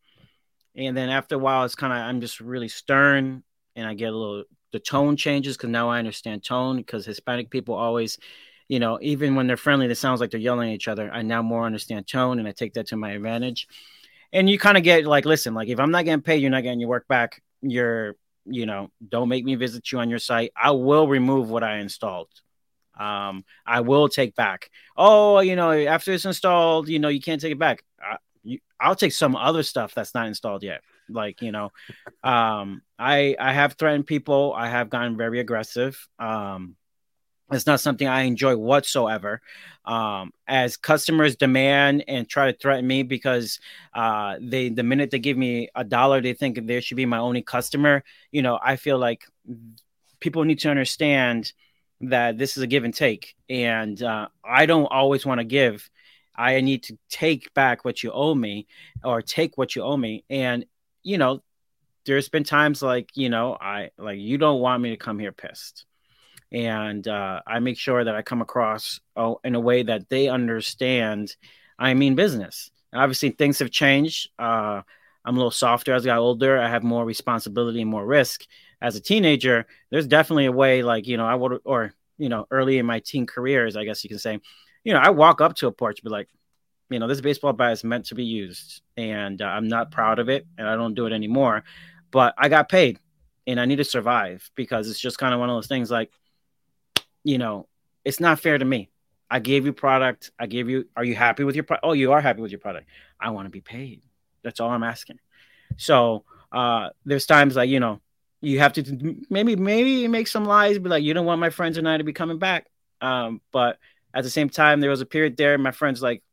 and then after a while it's kind of I'm just really stern and I get a little the tone changes because now I understand tone because Hispanic people always, you know, even when they're friendly, it sounds like they're yelling at each other. I now more understand tone and I take that to my advantage. And you kind of get like, listen, like if I'm not getting paid, you're not getting your work back. You're, you know, don't make me visit you on your site. I will remove what I installed. Um, I will take back. Oh, you know, after it's installed, you know, you can't take it back. I, you, I'll take some other stuff that's not installed yet. Like, you know, um, I I have threatened people. I have gotten very aggressive. Um, it's not something I enjoy whatsoever. Um, as customers demand and try to threaten me because uh, they the minute they give me a dollar, they think they should be my only customer. You know, I feel like people need to understand that this is a give and take, and uh, I don't always want to give. I need to take back what you owe me, or take what you owe me, and you know, there's been times like you know, I like you don't want me to come here pissed and uh, I make sure that I come across oh, in a way that they understand I mean business. Obviously, things have changed. Uh, I'm a little softer as I got older. I have more responsibility and more risk. As a teenager, there's definitely a way, like you know, I would, or you know, early in my teen careers, I guess you can say, you know, I walk up to a porch, be like, you know, this baseball bat is meant to be used, and uh, I'm not proud of it, and I don't do it anymore. But I got paid, and I need to survive because it's just kind of one of those things, like you know, it's not fair to me. I gave you product. I gave you. Are you happy with your product? Oh, you are happy with your product. I want to be paid. That's all I'm asking. So uh, there's times like you know, you have to maybe maybe make some lies, but like you don't want my friends and I to be coming back. Um, but at the same time, there was a period there. My friends like,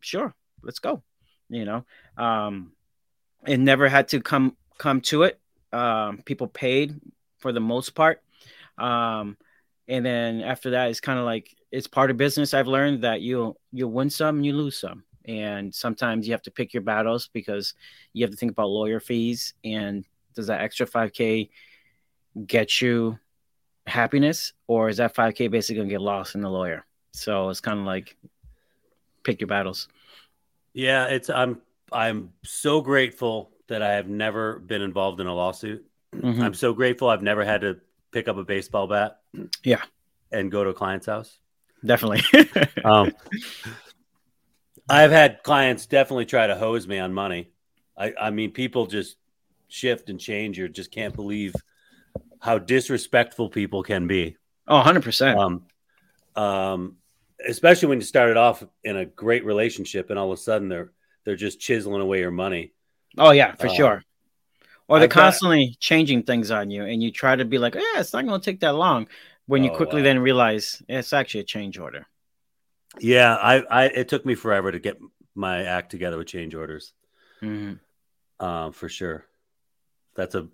sure, let's go. You know, um, it never had to come come to it. Um, people paid for the most part. Um, and then after that it's kind of like it's part of business i've learned that you'll you'll win some and you lose some and sometimes you have to pick your battles because you have to think about lawyer fees and does that extra 5k get you happiness or is that 5k basically going to get lost in the lawyer so it's kind of like pick your battles yeah it's i'm i'm so grateful that i have never been involved in a lawsuit mm-hmm. i'm so grateful i've never had to pick up a baseball bat. Yeah. And go to a client's house. Definitely. um, I've had clients definitely try to hose me on money. I, I mean, people just shift and change. You just can't believe how disrespectful people can be. Oh, 100%. Um, um, especially when you started off in a great relationship and all of a sudden they're they're just chiseling away your money. Oh yeah, for um, sure or they're constantly changing things on you and you try to be like yeah it's not going to take that long when you oh, quickly wow. then realize it's actually a change order. Yeah I, I it took me forever to get my act together with change orders. Mm-hmm. um, for sure. That's a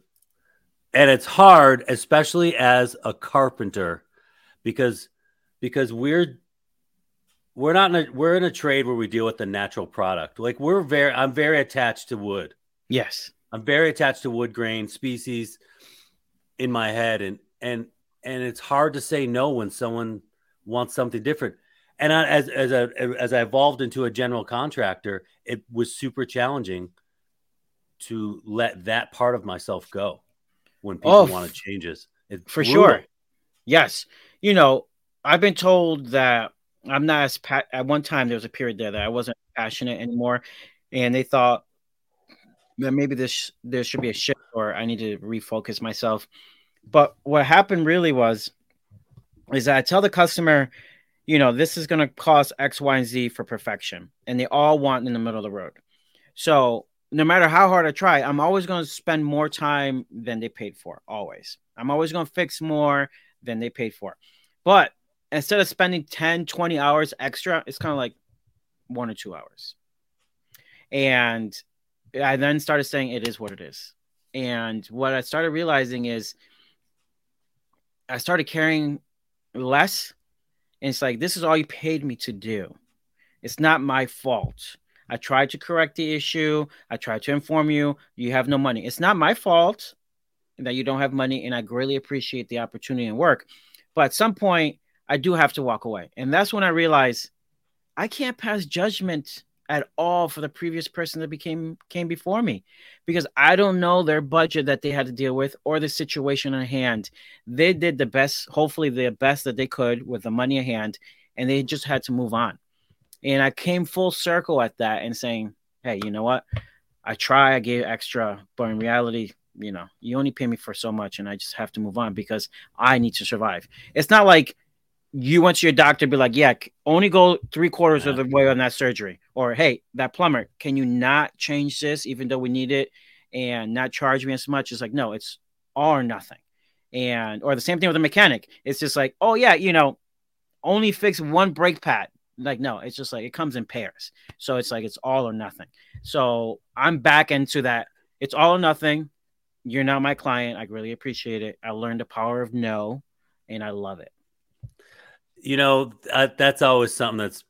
and it's hard especially as a carpenter because because we're we're not in a we're in a trade where we deal with the natural product. Like we're very i'm very attached to wood. Yes I'm very attached to wood grain species in my head, and and and it's hard to say no when someone wants something different. And I, as as I as I evolved into a general contractor, it was super challenging to let that part of myself go when people oh, wanted changes. It's for brutal. sure. Yes, you know, I've been told that I'm not as pa- at one time. There was a period there that I wasn't passionate anymore, and they thought maybe this there should be a shift or I need to refocus myself. But what happened really was is that I tell the customer, you know, this is going to cost X, Y, and Z for perfection, and they all want in the middle of the road. So no matter how hard I try, I'm always going to spend more time than they paid for. Always, I'm always going to fix more than they paid for. But instead of spending 10, 20 hours extra, it's kind of like one or two hours. And I then started saying it is what it is. And what I started realizing is I started caring less. And it's like, this is all you paid me to do. It's not my fault. I tried to correct the issue. I tried to inform you. You have no money. It's not my fault that you don't have money. And I greatly appreciate the opportunity and work. But at some point, I do have to walk away. And that's when I realized I can't pass judgment at all for the previous person that became came before me because I don't know their budget that they had to deal with or the situation at hand. They did the best, hopefully the best that they could with the money at hand, and they just had to move on. And I came full circle at that and saying, "Hey, you know what? I try, I gave extra, but in reality, you know, you only pay me for so much, and I just have to move on because I need to survive. It's not like you went to your doctor, be like, yeah, only go three quarters of the way on that surgery, or hey, that plumber, can you not change this even though we need it and not charge me as much? It's like, no, it's all or nothing. And or the same thing with a mechanic. It's just like, oh yeah, you know, only fix one brake pad. Like, no, it's just like it comes in pairs. So it's like it's all or nothing. So I'm back into that. It's all or nothing. You're not my client. I really appreciate it. I learned the power of no, and I love it. You know, uh, that's always something that's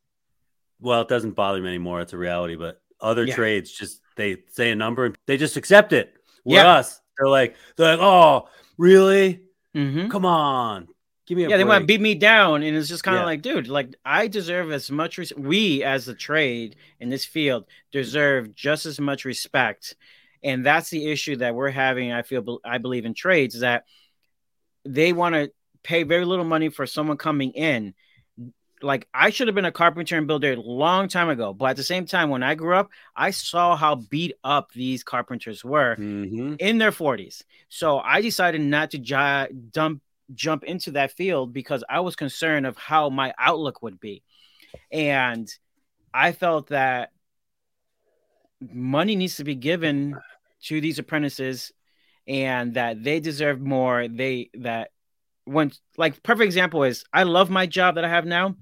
well, it doesn't bother me anymore. It's a reality. But other yeah. trades just they say a number and they just accept it. With yeah. us, they're like, they're like, oh, really? Mm-hmm. Come on, give me a yeah. Break. They want to beat me down, and it's just kind of yeah. like, dude, like I deserve as much. Res- we as a trade in this field deserve just as much respect, and that's the issue that we're having. I feel, I believe in trades that they want to pay very little money for someone coming in. Like I should have been a carpenter and builder a long time ago, but at the same time, when I grew up, I saw how beat up these carpenters were mm-hmm. in their 40s. So I decided not to j- dump jump into that field because I was concerned of how my outlook would be, and I felt that money needs to be given to these apprentices and that they deserve more they that when like perfect example is I love my job that I have now.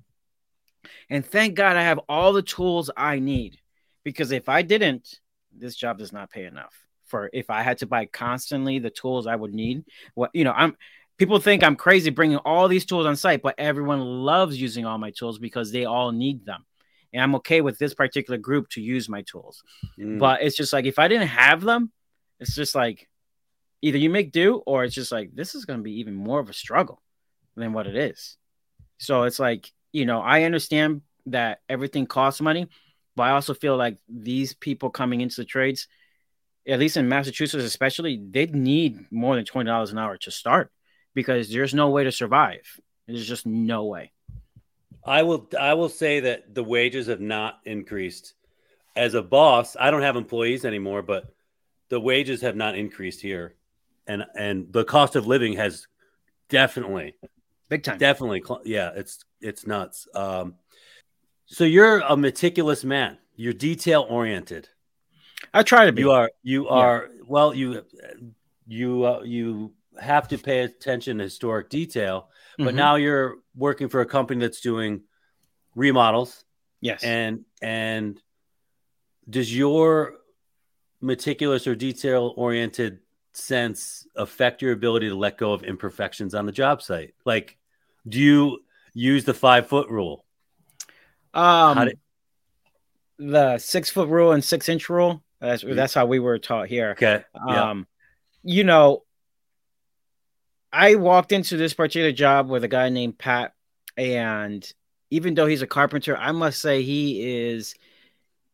And thank God I have all the tools I need. Because if I didn't, this job does not pay enough for if I had to buy constantly the tools I would need. What you know, I'm people think I'm crazy bringing all these tools on site, but everyone loves using all my tools because they all need them. And I'm okay with this particular group to use my tools. Mm. But it's just like if I didn't have them, it's just like either you make do or it's just like this is going to be even more of a struggle than what it is. So it's like, you know, I understand that everything costs money, but I also feel like these people coming into the trades, at least in Massachusetts, especially, they need more than $20 an hour to start because there's no way to survive. There's just no way. I will I will say that the wages have not increased. As a boss, I don't have employees anymore, but the wages have not increased here and and the cost of living has definitely big time. definitely yeah it's it's nuts. Um so you're a meticulous man. You're detail oriented. I try to be. You are you are yeah. well you you uh, you have to pay attention to historic detail but mm-hmm. now you're working for a company that's doing remodels. Yes. And and does your meticulous or detail oriented sense affect your ability to let go of imperfections on the job site? Like, do you use the five foot rule? Um, did... the six foot rule and six inch rule. That's that's how we were taught here. Okay. Yeah. Um, you know, I walked into this particular job with a guy named Pat, and even though he's a carpenter, I must say he is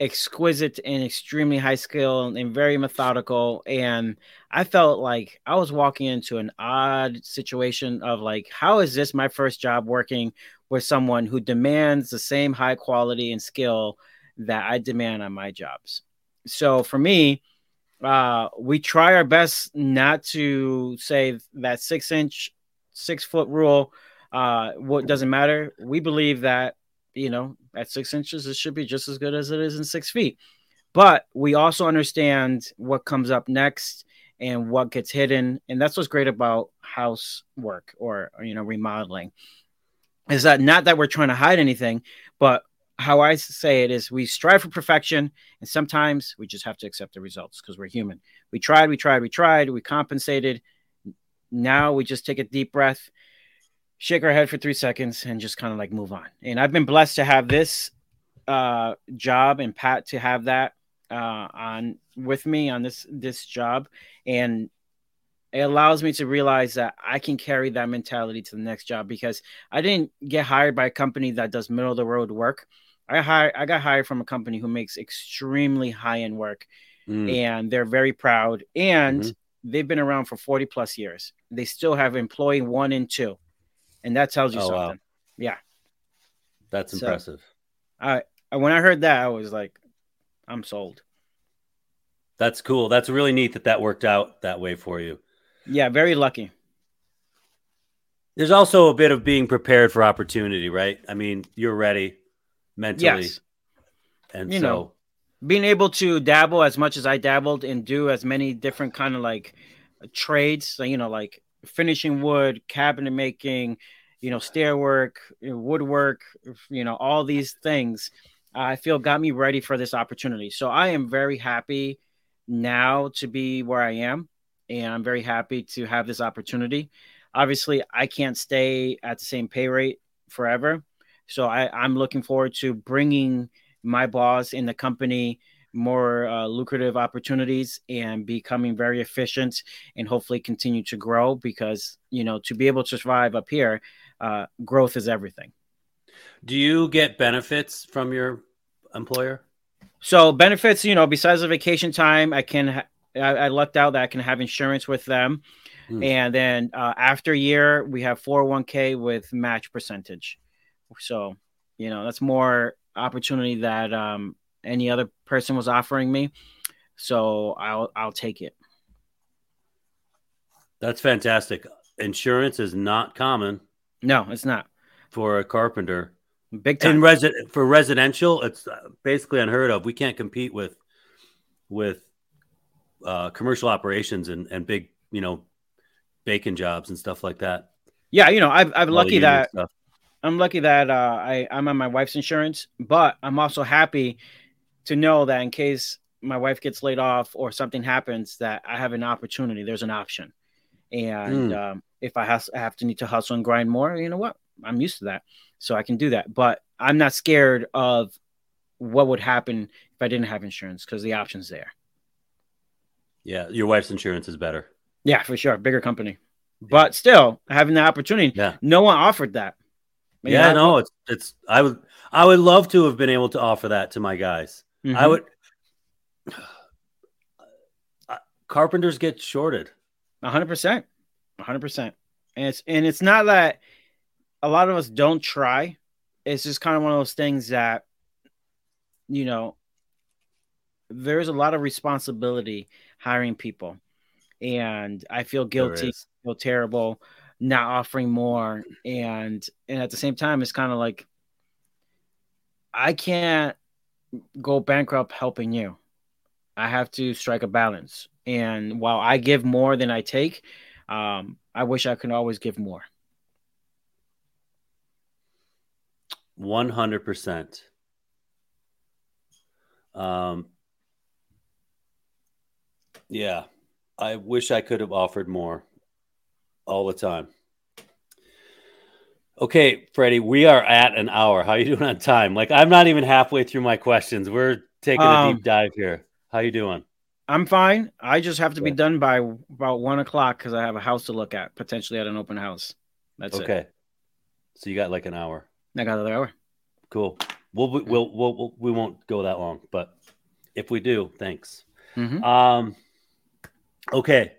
exquisite and extremely high skill and very methodical. And i felt like i was walking into an odd situation of like how is this my first job working with someone who demands the same high quality and skill that i demand on my jobs? So for me uh, we try our best not to say that six inch six foot rule uh, what doesn't matter. We believe that you know, at six inches, it should be just as good as it is in six feet. But we also understand what comes up next and what gets hidden. And that's what's great about house work or, you know, remodeling is that not that we're trying to hide anything, but how I say it is we strive for perfection. And sometimes we just have to accept the results because we're human. We tried, we tried, we tried, we compensated. Now we just take a deep breath shake our head for three seconds and just kind of like move on. And I've been blessed to have this uh, job and Pat to have that uh, on with me on this this job, and it allows me to realize that I can carry that mentality to the next job because I didn't get hired by a company that does middle of the road work. I hired I got hired from a company who makes extremely high end work, mm. and they're very proud and. Mm-hmm. They've been around for 40 plus years. They still have employee one and two and that tells you oh, something. Wow. Yeah, that's so, impressive. I when I heard that, I was like, I'm sold. That's cool. That's really neat that that worked out that way for you. Yeah, very lucky. There's also a bit of being prepared for opportunity, right? I mean, you're ready mentally. Yes. And You so know. being able to dabble as much as I dabbled and do as many different kind of like trades, so, you know, like finishing wood, cabinet making, you know, stair work, woodwork, you know, all these things, I feel got me ready for this opportunity. So I am very happy now to be where I am, and I'm very happy to have this opportunity. Obviously, I can't stay at the same pay rate forever. So I, I'm looking forward to bringing my boss in the company more uh, lucrative opportunities and becoming very efficient and hopefully continue to grow because you know to be able to survive up here uh, growth is everything do you get benefits from your employer? so benefits you know besides the vacation time i can ha- I, I lucked out that i can have insurance with them Hmm. and then uh, after a year we have 401k with match percentage so you know that's more opportunity that um, any other person was offering me so i'll i'll take it That's fantastic. Insurance is not common no it's not for a carpenter. big time In resi- for residential, it's uh, basically unheard of. We can't compete with with uh, commercial operations and, and big, you know, bacon jobs and stuff like that. yeah you know I've, I'm the lucky that stuff. i'm lucky that uh, I, i'm on my wife's insurance but i'm also happy to know that in case my wife gets laid off or something happens that i have an opportunity there's an option. And Hmm. um, if I has, I have to need to hustle and grind more you know what? I'm used to that. So i can do that. But i'm not scared of what would happen if i didn't have insurance because the option's there. Yeah, your wife's insurance is better. yeah for sure. Bigger company. But still having the opportunity Yeah. no one offered that. Yeah, know, no, it's it's I would I would love to have been able to offer that to my guys. I Mhm. would Uh, carpenters get shorted. Hundred percent, hundred percent, and it's and it's not that a lot of us don't try. It's just kind of one of those things that you know there's a lot of responsibility hiring people, and I feel guilty, feel terrible not offering more, and and at the same time, it's kind of like I can't go bankrupt helping you. I have to strike a balance. And while I give more than I take, um, I wish I could always give more. One hundred percent. Um. Yeah, I wish I could have offered more all the time. Okay, Freddy, we are at an hour. How you doing on time? Like I'm not even halfway through my questions. We're taking a Um, deep dive here. How you doing? I'm fine. I just have to be done by about one o'clock because I have a house to look at, potentially at an open house. That's it. Okay. So you got like an hour. I got another hour. Cool. We'll, we'll, we'll, we'll, we won't go that long, but if we do, thanks. Mhm. Um, okay.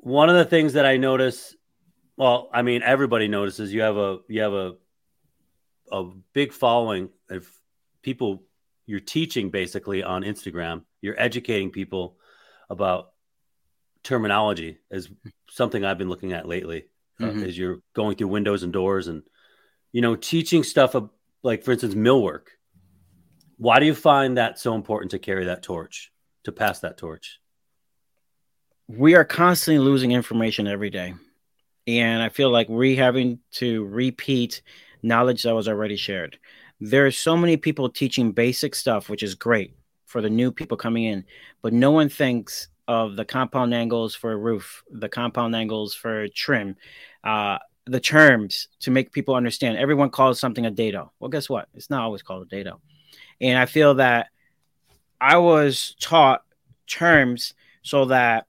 One of the things that I notice, well, I mean, everybody notices you have a you have a a big following of people you're teaching basically on Instagram. You're educating people about terminology is something I've been looking at lately. uh, Mhm. as you're going through windows and doors and you know teaching stuff of, like for instance millwork why do you find that so important to carry that torch to pass that torch we are constantly losing information every day. And I feel like we having to repeat knowledge that was already shared. There are so many people teaching basic stuff, which is great for the new people coming in, but no one thinks of the compound angles for a roof, the compound angles for trim, uh, the terms to make people understand. Everyone calls something a dado. Well, guess what? It's not always called a dado. And I feel that I was taught terms so that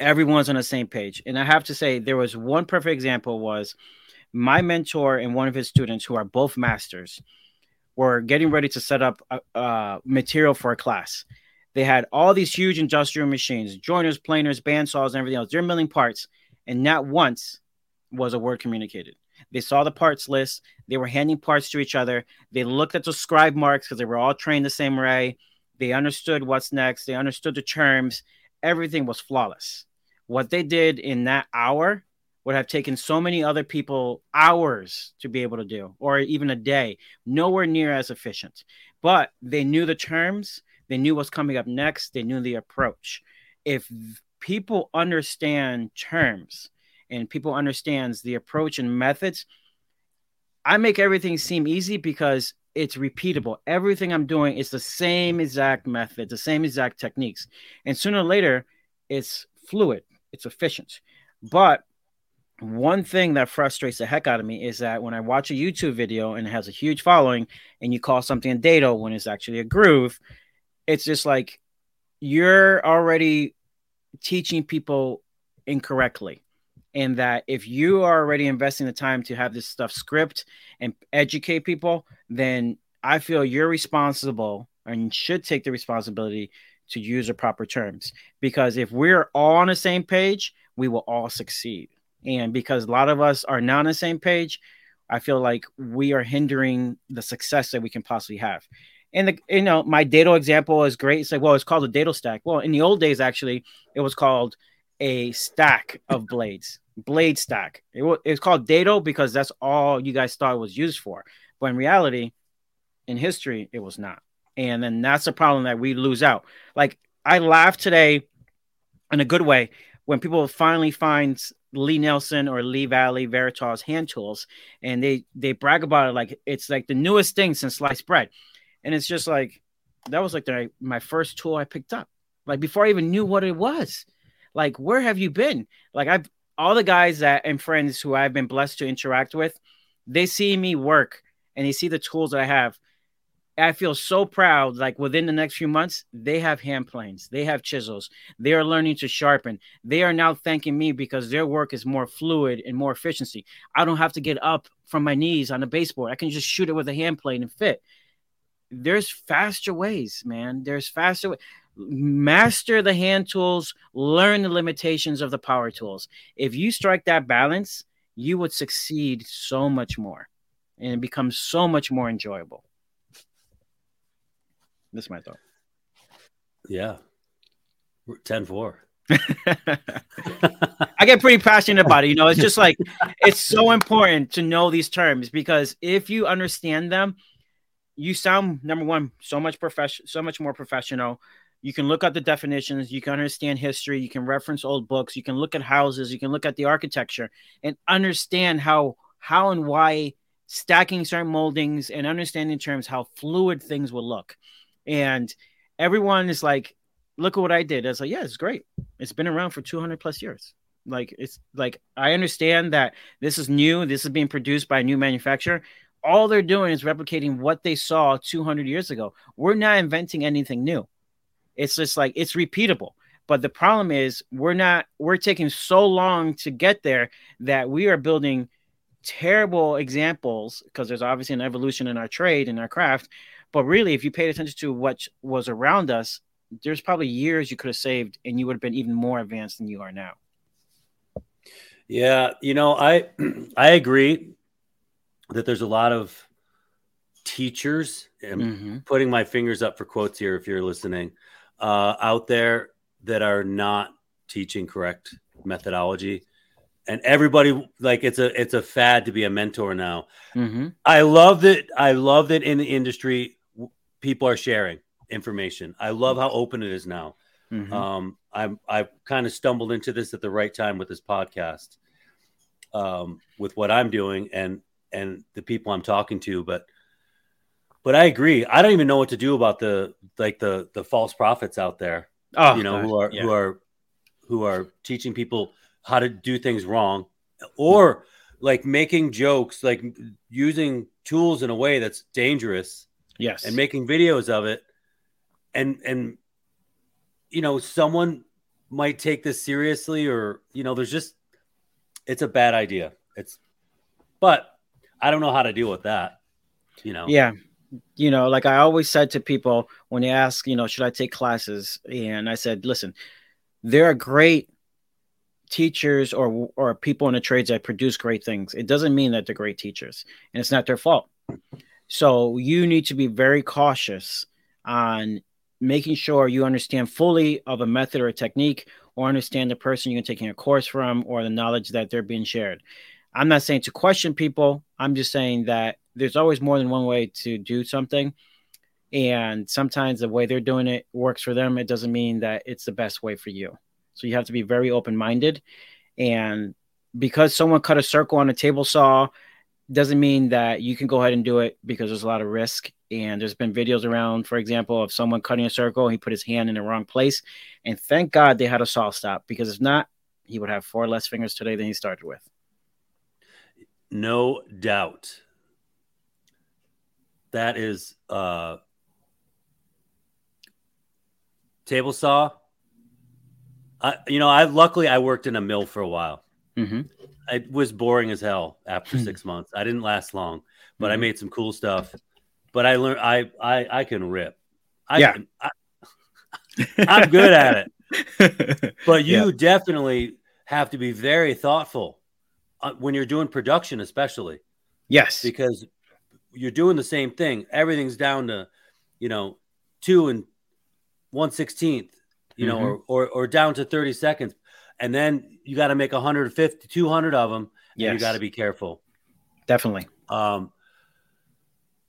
everyone's on the same page. And I have to say, there was one perfect example was my mentor and one of his students, who are both masters, were getting ready to set up a, a material for a class. They had all these huge industrial machines, joiners, planers, bandsaws, and everything else. They're milling parts, and not once was a word communicated. They saw the parts list. They were handing parts to each other. They looked at the scribe marks because they were all trained the same way. They understood what's next. They understood the terms. Everything was flawless. What they did in that hour would have taken so many other people hours to be able to do, or even a day, nowhere near as efficient. But they knew the terms, they knew what's coming up next, they knew the approach. If people understand terms and people understands the approach and methods, I make everything seem easy because it's repeatable. Everything I'm doing is the same exact method, the same exact techniques. And sooner or later, it's fluid, it's efficient. But one thing that frustrates the heck out of me is that when I watch a YouTube video and it has a huge following and you call something a dado when it's actually a groove, it's just like you're already teaching people incorrectly. And that if you are already investing the time to have this stuff script and educate people, then I feel you're responsible and should take the responsibility to use the proper terms. Because if we're all on the same page, we will all succeed. And because a lot of us are not on the same page, I feel like we are hindering the success that we can possibly have. And the you know my dado example is great. It's like well, it's called a dado stack. Well, in the old days, actually, it was called a stack of blades, blade stack. It was it's called dado because that's all you guys thought it was used for. But in reality, in history, it was not. And then that's the problem that we lose out. Like I laugh today in a good way when people finally find Lie-Nielsen or Lee Valley Veritas hand tools, and they they brag about it like it's like the newest thing since sliced bread, and it's just like that was like the, my first tool I picked up, like before I even knew what it was. Like, where have you been? Like, I've all the guys that and friends who I've been blessed to interact with, they see me work and they see the tools that I have, I feel so proud. Like within the next few months, they have hand planes, they have chisels, they are learning to sharpen. They are now thanking me because their work is more fluid and more efficiency. I don't have to get up from my knees on the baseboard. I can just shoot it with a hand plane and fit. There's faster ways, man. There's faster. ways. Master the hand tools, learn the limitations of the power tools. If you strike that balance, you would succeed so much more and it becomes so much more enjoyable. This is my thought. Yeah. 10 4. I get pretty passionate about it. You know, it's just like it's so important to know these terms because if you understand them, you sound number one so much professional, so much more professional. You can look at the definitions, you can understand history, you can reference old books, you can look at houses, you can look at the architecture and understand how how and why stacking certain moldings and understanding terms how fluid things will look and everyone is like, "Look at what I did." I was like, "Yeah, it's great. It's been around for 200 plus years." Like it's like I understand that this is new. This is being produced by a new manufacturer. All they're doing is replicating what they saw 200 years ago. We're not inventing anything new. It's just like it's repeatable. But the problem is we're not we're taking so long to get there that we are building terrible examples because there's obviously an evolution in our trade and our craft but really, if you paid attention to what was around us, there's probably years you could have saved and you would have been even more advanced than you are now. Yeah, you know, I I agree that there's a lot of teachers and mm-hmm. putting my fingers up for quotes here if you're listening uh, out there that are not teaching correct methodology and everybody like it's a it's a fad to be a mentor now mm-hmm. i love that i love that in the industry people are sharing information. I love how open it is now. Mm-hmm. Um, I'm I've kind of stumbled into this at the right time with this podcast, um, with what I'm doing and and the people I'm talking to. But but I agree. I don't even know what to do about the like the the false prophets out there. Oh, you know God. who are yeah. who are who are teaching people how to do things wrong, or like making jokes, like using tools in a way that's dangerous Yes. And making videos of it. And and you know, someone might take this seriously or you know, there's just it's a bad idea. It's but I don't know how to deal with that. You know. Yeah. You know, like I always said to people when they ask, you know, should I take classes? And I said, listen, there are great teachers or or people in the trades that produce great things. It doesn't mean that they're great teachers, and it's not their fault. So you need to be very cautious on making sure you understand fully of a method or a technique or understand the person you're taking a course from or the knowledge that they're being shared. I'm not saying to question people. I'm just saying that there's always more than one way to do something. And sometimes the way they're doing it works for them. It doesn't mean that it's the best way for you. So you have to be very open minded. And because someone cut a circle on a table saw doesn't mean that you can go ahead and do it because there's a lot of risk. And there's been videos around, for example, of someone cutting a circle. He put his hand in the wrong place. And thank God they had a SawStop because if not, he would have four less fingers today than he started with. No doubt. That is uh table saw. I you know, I luckily I worked in a mill for a while. Mm-hmm. It was boring as hell after Hmm. six months. I didn't last long, but I Mhm. made some cool stuff. But I learned I I I can rip. I Yeah. can, I, I'm good at it. But you Yeah. definitely have to be very thoughtful uh, when you're doing production, especially yes. because you're doing the same thing. Everything's down to, you know, two and one sixteenth, you know, Mhm. or, or or down to 30 seconds. And then you got to make 150, 200 of them. And you got to be careful. Definitely. Um,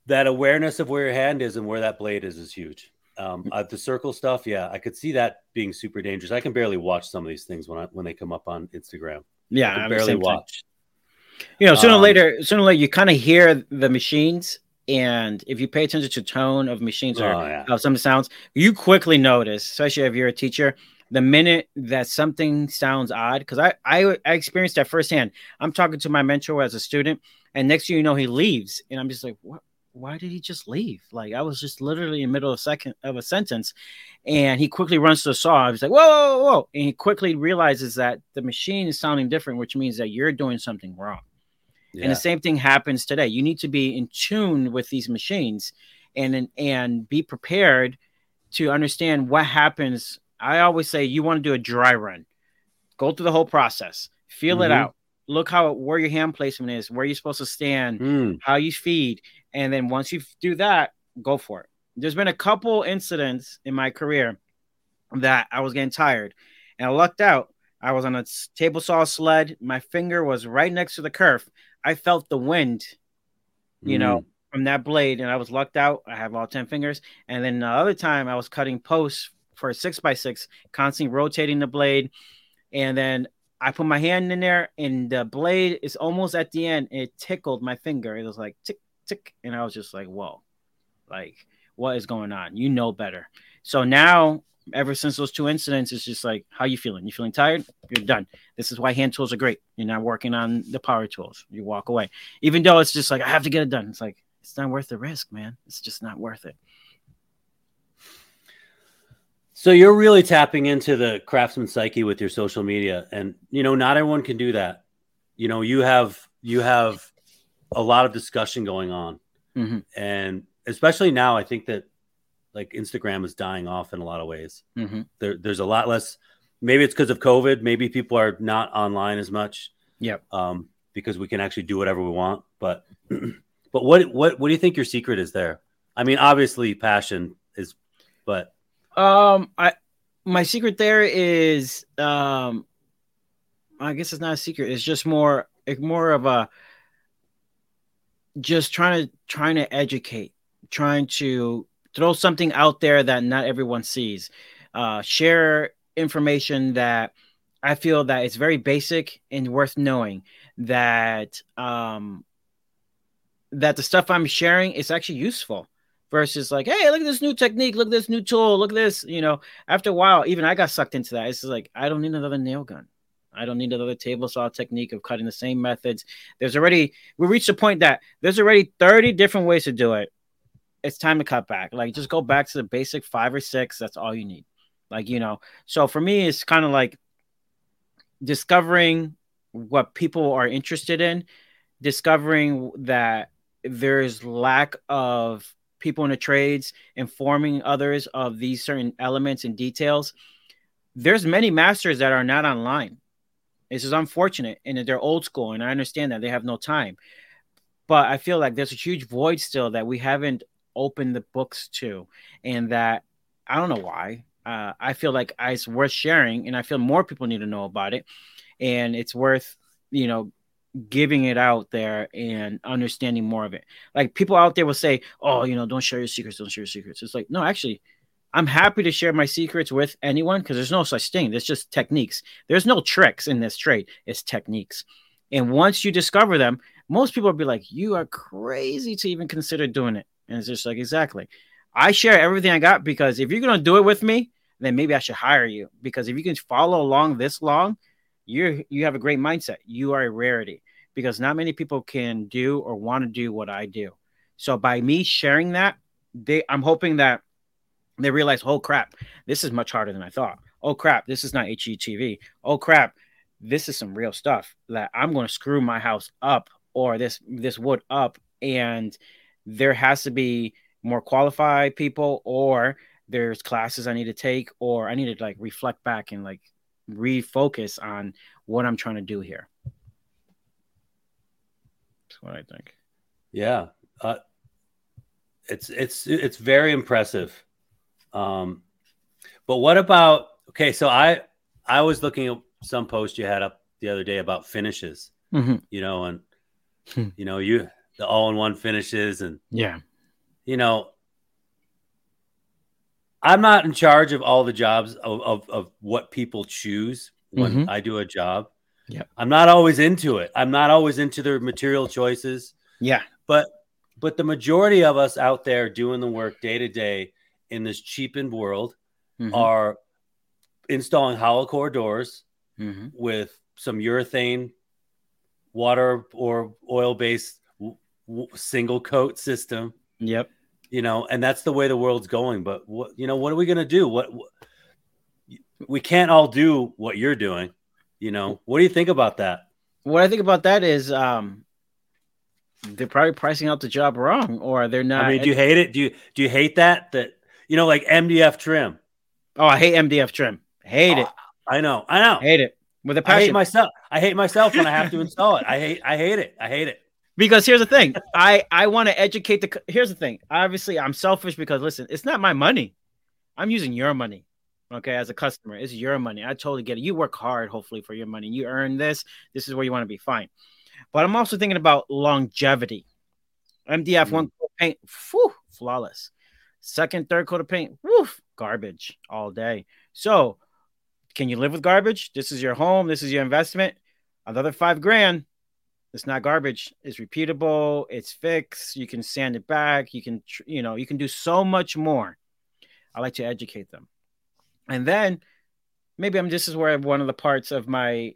that awareness of where your hand is and where that blade is is huge. Um, uh, the circle stuff, yeah, I could see that being super dangerous. I can barely watch some of these things when I when they come up on Instagram. Yeah. I I'm barely thing. watch. You know, sooner or Um, later, sooner or later, you kind of hear the machines, and if you pay attention to tone of machines or Oh yeah, how some sounds, you quickly notice, especially if you're a teacher, the minute that something sounds odd. Because I, I I experienced that firsthand. I'm talking to my mentor as a student, and next thing you know, he leaves, and I'm just like, what? Why did he just leave? Like I was just literally in the middle of second of a sentence, and he quickly runs to the saw. I was like, whoa, whoa, whoa. And he quickly realizes that the machine is sounding different, which means that you're doing something wrong. yeah. And the same thing happens today. You need to be in tune with these machines and and be prepared to understand what happens. I always say you want to do a dry run. Go through the whole process. Feel it Mhm. out. Look how where your hand placement is, where you're supposed to stand, Mm, how you feed, and then once you do that, go for it. There's been a couple incidents in my career that I was getting tired, and I lucked out. I was on a table saw sled. My finger was right next to the kerf. I felt the wind, you know, from that blade, and I was lucked out. I have all ten fingers. And then the other time, I was cutting posts for a six by six, constantly rotating the blade, and then I put my hand in there, and the blade is almost at the end. And it tickled my finger. It was like tick tick, and I was just like, "Whoa, like what is going on?" You know better. So now, ever since those two incidents, it's just like, "How you feeling? You feeling tired? You're done." This is why hand tools are great. You're not working on the power tools. You walk away, even though it's just like I have to get it done. It's like it's not worth the risk, man. It's just not worth it. So you're really tapping into the craftsman psyche with your social media, and you know not everyone can do that. You know you have you have a lot of discussion going on, Mhm. and especially now, I think that like Instagram is dying off in a lot of ways. Mhm. There, there's a lot less. Maybe it's because of COVID. Maybe people are not online as much. Yep. Um, because we can actually do whatever we want. But but what what what do you think your secret is there? I mean, obviously passion is, but Um, I my secret there is um, I guess it's not a secret. It's just more more of a just trying to trying to educate, trying to throw something out there that not everyone sees. Uh, share information that I feel that it's very basic and worth knowing. That um, that the stuff I'm sharing is actually useful versus like, hey, look at this new technique, look at this new tool, look at this. You know, after a while, even I got sucked into that. It's like I don't need another nail gun. I don't need another table saw technique of cutting the same methods. There's already we reached a point that there's already 30 different ways to do it. It's time to cut back. Like just go back to the basic five or six. That's all you need. Like, you know, so for me, it's kind of like discovering what people are interested in, discovering that there's lack of people in the trades informing others of these certain elements and details. There's many masters that are not online. This is unfortunate, and they're old school, and I understand that they have no time. But I feel like there's a huge void still that we haven't opened the books to, and that I don't know why. uh, I feel like it's worth sharing, and I feel more people need to know about it, and it's worth you know giving it out there and understanding more of it. Like people out there will say, "Oh, you know, don't share your secrets, don't share your secrets." It's like, no, actually, I'm happy to share my secrets with anyone because there's no such thing. There's just techniques. There's no tricks in this trade. It's techniques. And once you discover them, most people will be like, "You are crazy to even consider doing it." And it's just like, exactly. I share everything I got because if you're gonna do it with me, then maybe I should hire you. Because if you can follow along this long, you you have a great mindset. You are a rarity because not many people can do or want to do what I do. So by me sharing that, they I'm hoping that they realize, oh crap, this is much harder than I thought. Oh crap, this is not HGTV. Oh crap, this is some real stuff that I'm going to screw my house up or this this wood up, and there has to be more qualified people, or there's classes I need to take, or I need to like reflect back and like refocus on what I'm trying to do here. That's what I think. Yeah, uh, it's it's it's very impressive. Um, but what about okay? So I I was looking at some post you had up the other day about finishes, mm-hmm. you know, and hmm. you know you the all-in-one finishes and yeah, you know, I'm not in charge of all the jobs of of, of what people choose when mm-hmm. I do a job. Yeah, I'm not always into it. I'm not always into their material choices. Yeah, but but the majority of us out there doing the work day to day in this cheapened world mm-hmm. are installing hollow core doors mm-hmm. with some urethane, water or oil based w- w- single coat system. Yep. You know, and that's the way the world's going. But what you know, what are we gonna do? What, what we can't all do what you're doing. You know, what do you think about that? What I think about that is um they're probably pricing out the job wrong or they're not I mean, do you hate it? Do you do you hate that that you know, like MDF trim. Oh, I hate MDF trim. Hate oh, it. I know. I know. Hate it with a passion. I hate myself. I hate myself when I have to install it. I hate. I hate it. I hate it. Because here's the thing. I I want to educate the. Here's the thing. Obviously, I'm selfish because listen, it's not my money. I'm using your money. Okay, as a customer, it's your money. I totally get it. You work hard, hopefully, for your money. You earn this. This is where you want to be. Fine. But I'm also thinking about longevity. MDF mm-hmm. one paint, whew, flawless. Second, third coat of paint, woof, garbage all day. So, can you live with garbage? This is your home. This is your investment. Another five grand. It's not garbage. It's repeatable. It's fixed. You can sand it back. You can, you know, you can do so much more. I like to educate them, and then maybe I'm. This is where one of the parts of my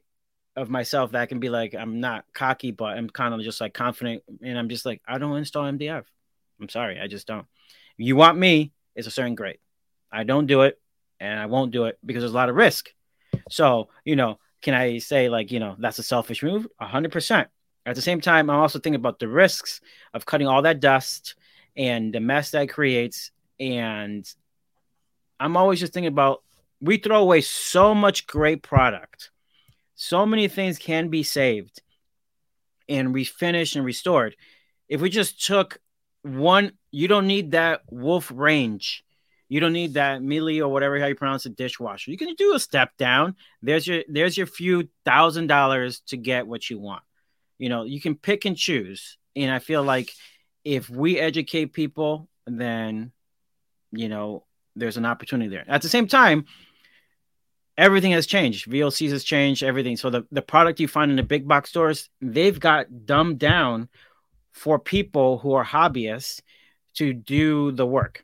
of myself that can be like I'm not cocky, but I'm kind of just like confident, and I'm just like I don't install MDF. I'm sorry, I just don't you want me, it's a certain grade. I don't do it and I won't do it because there's a lot of risk. So, you know, can I say like, you know, that's a selfish move? A hundred percent. At the same time, I'm also thinking about the risks of cutting all that dust and the mess that creates. And I'm always just thinking about we throw away so much great product. So many things can be saved and refinished and restored. If we just took one you don't need that Wolf range you don't need that Miele or whatever how you pronounce it dishwasher you can do a step down there's your there's your few thousand dollars to get what you want you know you can pick and choose and i feel like if we educate people then you know there's an opportunity there at the same time everything has changed VOCs has changed everything so the, the product you find in the big box stores they've got dumbed down for people who are hobbyists to do the work.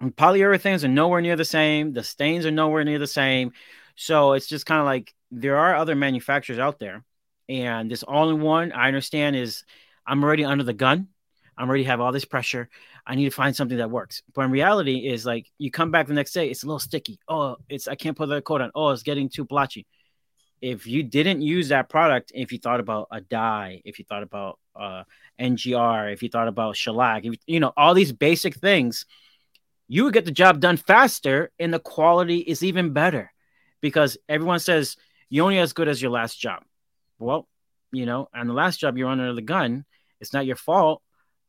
And polyurethanes are nowhere near the same. The stains are nowhere near the same. So it's just kind of like there are other manufacturers out there. And this all in one, I understand, is I'm already under the gun. I'm already have all this pressure. I need to find something that works. But in reality, is like you come back the next day, it's a little sticky. Oh, it's I can't put the coat on. Oh, it's getting too blotchy. If you didn't use that product, if you thought about a dye, if you thought about uh, NGR, if you thought about shellac, you know, all these basic things, you would get the job done faster and the quality is even better because everyone says you're only as good as your last job. Well, you know, and the last job you're under the gun, it's not your fault.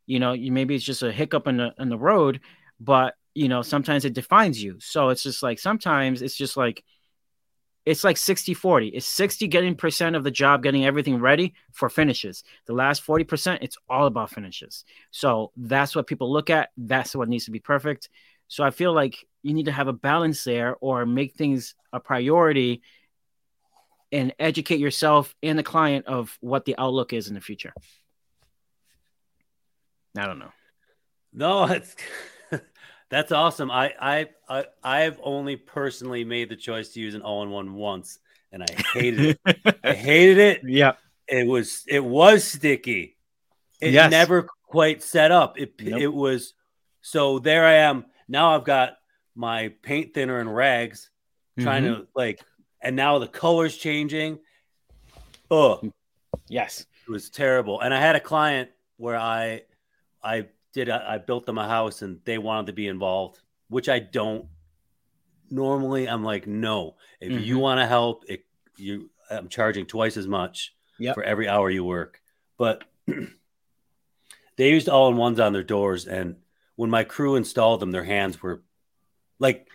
You know, you maybe it's just a hiccup in the in the road, but you know, sometimes it defines you. So it's just like sometimes it's just like it's like 60 40. It's 60 getting percent of the job, getting everything ready for finishes. The last 40%, it's all about finishes. So that's what people look at. That's what needs to be perfect. So I feel like you need to have a balance there or make things a priority and educate yourself and the client of what the outlook is in the future. I don't know. No, it's that's awesome. I I I I've only personally made the choice to use an all-in-one once, and I hated it. I hated it. Yeah, it was it was sticky. It yes. never quite set up. It nope. it was so there. I am now. I've got my paint thinner and rags, mm-hmm. trying to like, and now the colors changing. Oh, yes, it was terrible. And I had a client where I I did I built them a house and they wanted to be involved, which I don't. Normally, I'm like, no. If mm-hmm. you want to help, it, you I'm charging twice as much yep. for every hour you work. But they used all in ones on their doors, and when my crew installed them, their hands were like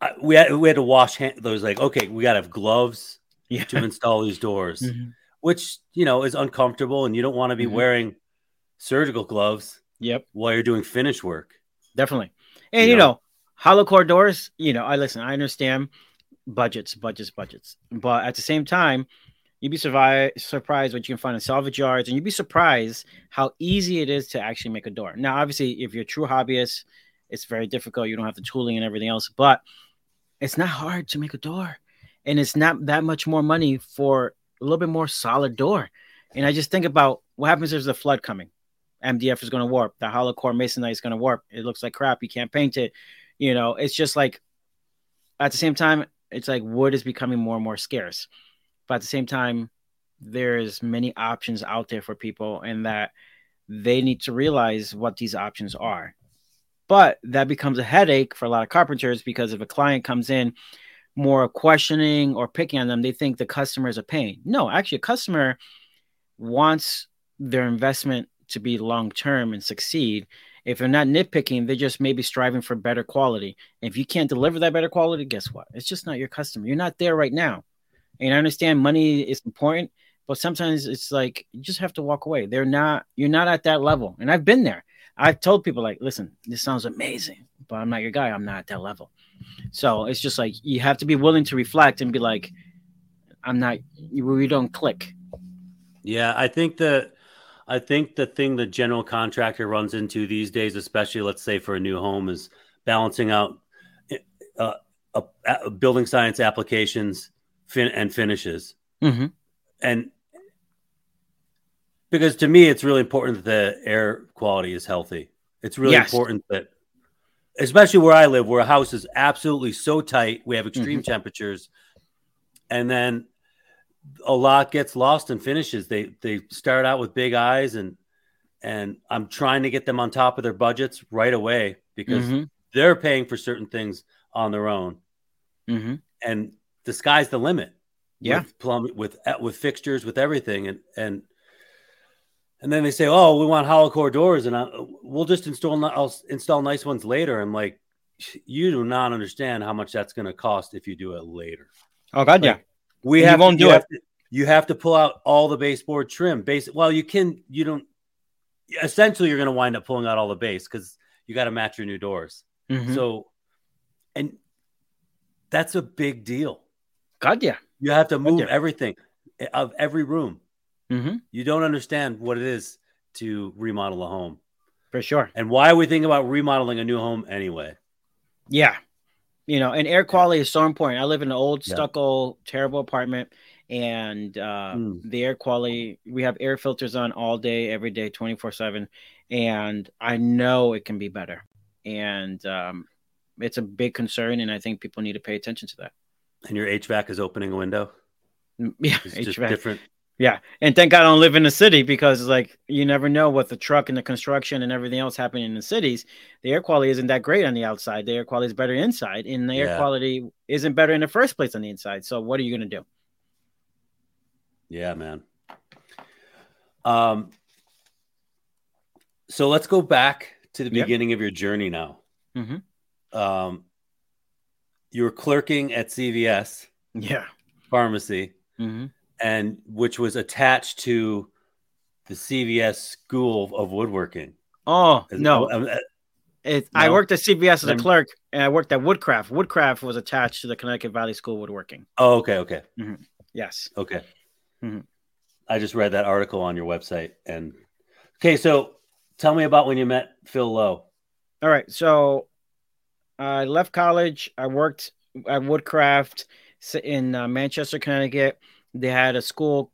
I, we had we had to wash hands. There was like, okay, we got to have gloves yeah. to install these doors, mm-hmm. which you know is uncomfortable, and you don't want to be mm-hmm. wearing surgical gloves. Yep. While you're doing finish work. Definitely. And you, you know, know hollow core doors, you know, I listen, I understand budgets, budgets, budgets. But at the same time, you'd be survive, surprised what you can find in salvage yards, and you'd be surprised how easy it is to actually make a door. Now, obviously, if you're a true hobbyist, it's very difficult. You don't have the tooling and everything else, but it's not hard to make a door. And it's not that much more money for a little bit more solid door. And I just think about what happens if there's a flood coming. MDF is going to warp. The hollow core masonite is going to warp. It looks like crap. You can't paint it. You know, it's just like at the same time, it's like wood is becoming more and more scarce. But at the same time, there's many options out there for people, and that they need to realize what these options are. But that becomes a headache for a lot of carpenters because if a client comes in more questioning or picking on them, they think the customer is a pain. No, actually, a customer wants their investment to be long term and succeed. If they're not nitpicking, they're just maybe striving for better quality. If you can't deliver that better quality, guess what? It's just not your customer. You're not there right now. And I understand money is important, but sometimes it's like you just have to walk away. They're not, you're not at that level. And I've been there. I've told people, like, listen, this sounds amazing, but I'm not your guy. I'm not at that level. So it's just like you have to be willing to reflect and be like, I'm not, we don't click. Yeah, I think that I think the thing the general contractor runs into these days, especially let's say for a new home, is balancing out uh, uh, building science applications fin- and finishes. Mm-hmm. And because to me, it's really important that the air quality is healthy. It's really yes. important that, especially where I live, where a house is absolutely so tight, we have extreme mm-hmm. temperatures, and then a lot gets lost in finishes. They they start out with big eyes and and I'm trying to get them on top of their budgets right away because mm-hmm. they're paying for certain things on their own. Mm-hmm. And the sky's the limit. Yeah. With plumb with with fixtures with everything and and and then they say, "Oh, we want hollow core doors, and I, we'll just install. I'll install nice ones later." I'm like, "You do not understand how much that's going to cost if you do it later." Oh God, like, yeah. We have won't to, do it. To, you have to pull out all the baseboard trim. Base. Well, you can. You don't. Essentially, you're going to wind up pulling out all the base because you got to match your new doors. Mm-hmm. So, and that's a big deal. God, yeah. You have to move everything of every room. Mm-hmm. You don't understand what it is to remodel a home. For sure. And why we think about remodeling a new home anyway. Yeah you know, and air quality is so important. I live in an old stucco, terrible apartment, and uh, mm. the air quality. We have air filters on all day, every day, twenty four seven, and I know it can be better. And um, it's a big concern, and I think people need to pay attention to that. And your HVAC is opening a window. Mm, yeah, it's HVAC. different. Yeah, and thank God I don't live in the city because like you never know what the truck and the construction and everything else happening in the cities. The air quality isn't that great on the outside. The air quality is better inside, and the yeah. air quality isn't better in the first place on the inside. So what are you going to do? Yeah, man. Um. So let's go back to the beginning yep. of your journey now. Mm-hmm. Um, you were clerking at CVS Yeah. pharmacy, Mm-hmm. And which was attached to the CVS School of Woodworking. Oh no, um, uh, it, I worked at CVS as a clerk, and I worked at Woodcraft. Woodcraft was attached to the Connecticut Valley School of Woodworking. oh, okay, okay, Yes. okay. Mhm. I just read that article on your website, and okay. So, tell me about when you met Phil Lowe. All right. So I left college. I worked at Woodcraft in uh, Manchester, Connecticut. They had a school,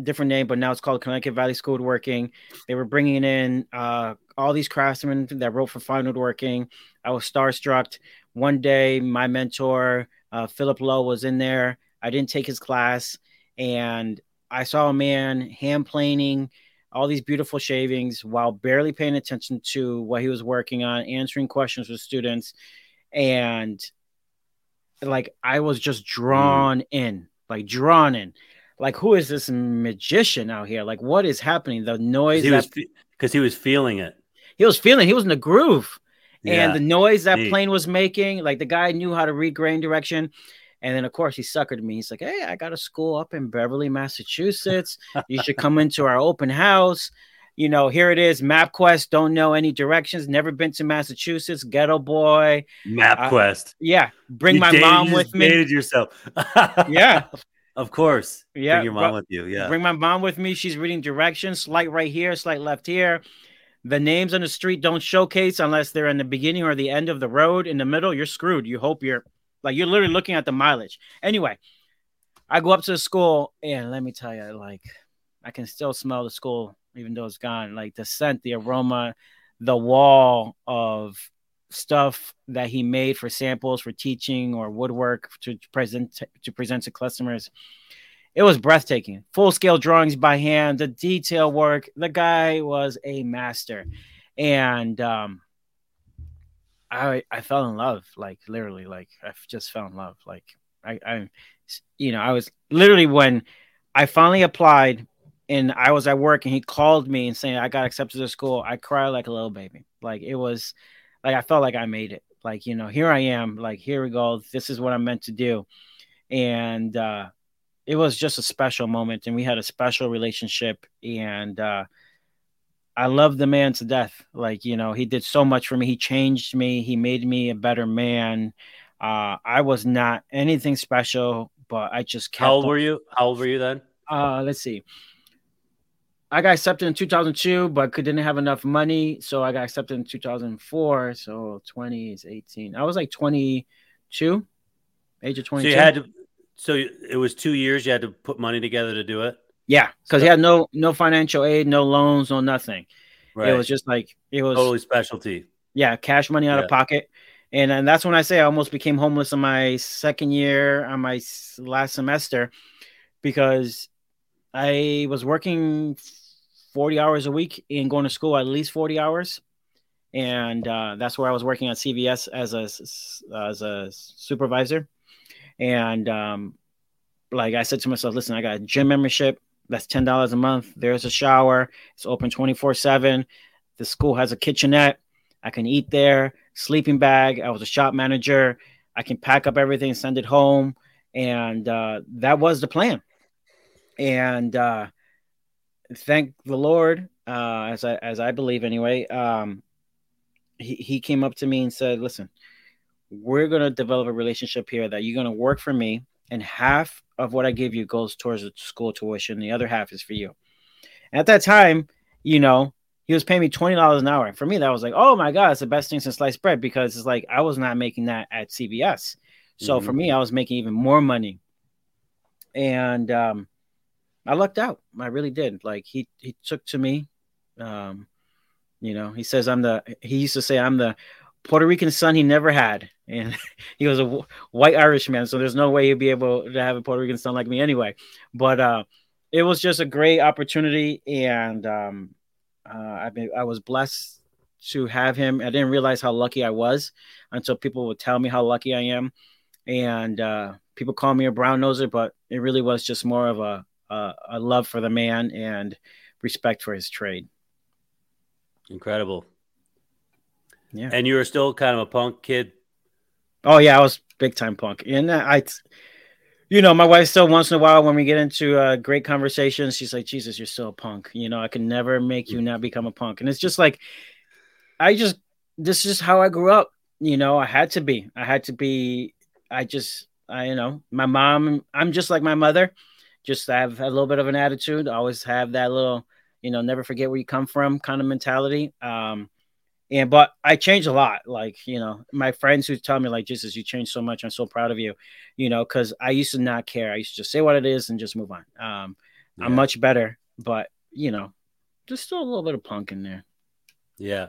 different name, but now it's called Connecticut Valley School of Woodworking. They were bringing in uh, all these craftsmen that wrote for Fine Woodworking. I was starstruck. One day, my mentor, uh, Philip Lowe, was in there. I didn't take his class, and I saw a man hand planing all these beautiful shavings while barely paying attention to what he was working on, answering questions with students. And like I was just drawn in, like drawn in. Like, who is this magician out here? Like, what is happening? The noise He that because he was feeling it. he was feeling, he was in the groove. Yeah. And the noise that neat. plane was making, like the guy knew how to read grain direction. And then, of course, he suckered me. He's like, Hey, I got a school up in Beverly, Massachusetts. You should come into our open house. You know, here it is MapQuest. Don't know any directions. Never been to Massachusetts. Ghetto boy. MapQuest. Yeah. Bring You my dated- mom with me. Dated yourself. Yeah. of course. Yeah, Bring your mom but- with you. Yeah. Bring my mom with me. She's reading directions. Slight right here, slight left here. The names on the street don't showcase unless they're in the beginning or the end of the road. In the middle, you're screwed. You hope you're like you're literally looking at the mileage. Anyway, I go up to the school and let me tell you, like I can still smell the school even though it's gone. Like the scent, the aroma, the wall of stuff that he made for samples for teaching or woodwork to present to present to customers it was breathtaking. Full scale drawings by hand, the detail work. The guy was a master, and um, I I fell in love. Like literally, like I just fell in love. Like I I, you know, I was literally when I finally applied. And I was at work, and he called me and saying I got accepted to school. I cried like a little baby. Like it was, like I felt like I made it. Like you know, here I am. Like here we go. This is what I'm meant to do. And uh, it was just a special moment and we had a special relationship and uh I love the man to death. Like, you know, he did so much for me. He changed me. He made me a better man. Uh I was not anything special, but I just kept How old were you? How old were you then? uh let's see. I got accepted in 2002, but could, didn't have enough money, so I got accepted in 2004. So 20 is 18. I was like 22, age of 22. So you had to. So it was two years. You had to put money together to do it. Yeah, because So- he had no no financial aid, no loans, no nothing. Right. It was just like it was totally specialty. yeah, cash money out Yeah. of pocket. And and that's when I say I almost became homeless in my second year on my last semester because I was working 40 hours a week and going to school at least 40 hours. And uh, that's where I was working at CVS as a as a supervisor. And um, like I said to myself, listen, I got a gym membership. That's ten dollars a month. There's a shower. It's open twenty four seven. The school has a kitchenette. I can eat there. Sleeping bag. I was a shop manager. I can pack up everything, send it home, and uh, that was the plan. And uh, thank the Lord, uh, as I as I believe anyway. Um, he he came up to me and said, "Listen, we're gonna develop a relationship here that you're gonna work for me, and half of what I give you goes towards the school tuition. The other half is for you." At that time, you know, he was paying me twenty dollars an hour. For me, that was like, oh my god, it's the best thing since sliced bread because it's like I was not making that at CVS. So Mhm. for me, I was making even more money, and um, I lucked out. I really did. Like he he took to me. Um, you know, he says I'm the. He used to say I'm the Puerto Rican son he never had, and he was a wh- white Irishman. So there's no way he'd be able to have a Puerto Rican son like me anyway. But uh, it was just a great opportunity, and um, uh, I mean, I was blessed to have him. I didn't realize how lucky I was until people would tell me how lucky I am, and uh, people call me a brown noser, but it really was just more of a, a a love for the man and respect for his trade. Incredible. Yeah. And you were still kind of a punk kid. Oh yeah, I was big time punk, and I, you know, my wife still once in a while when we get into uh, great conversations, she's like, "Jesus, you're still a punk." You know, I can never make you not become a punk, and it's just like, I just this is how I grew up. You know, I had to be. I had to be. I just, I you know, my mom. I'm just like my mother. Just have a little bit of an attitude. Always have that little, you know, never forget where you come from kind of mentality. Um, and but I changed a lot. Like you know, my friends who tell me like, Jesus, you changed so much. I'm so proud of you. You know, because I used to not care. I used to just say what it is and just move on. Um, yeah. I'm much better, but you know, just still a little bit of punk in there. Yeah,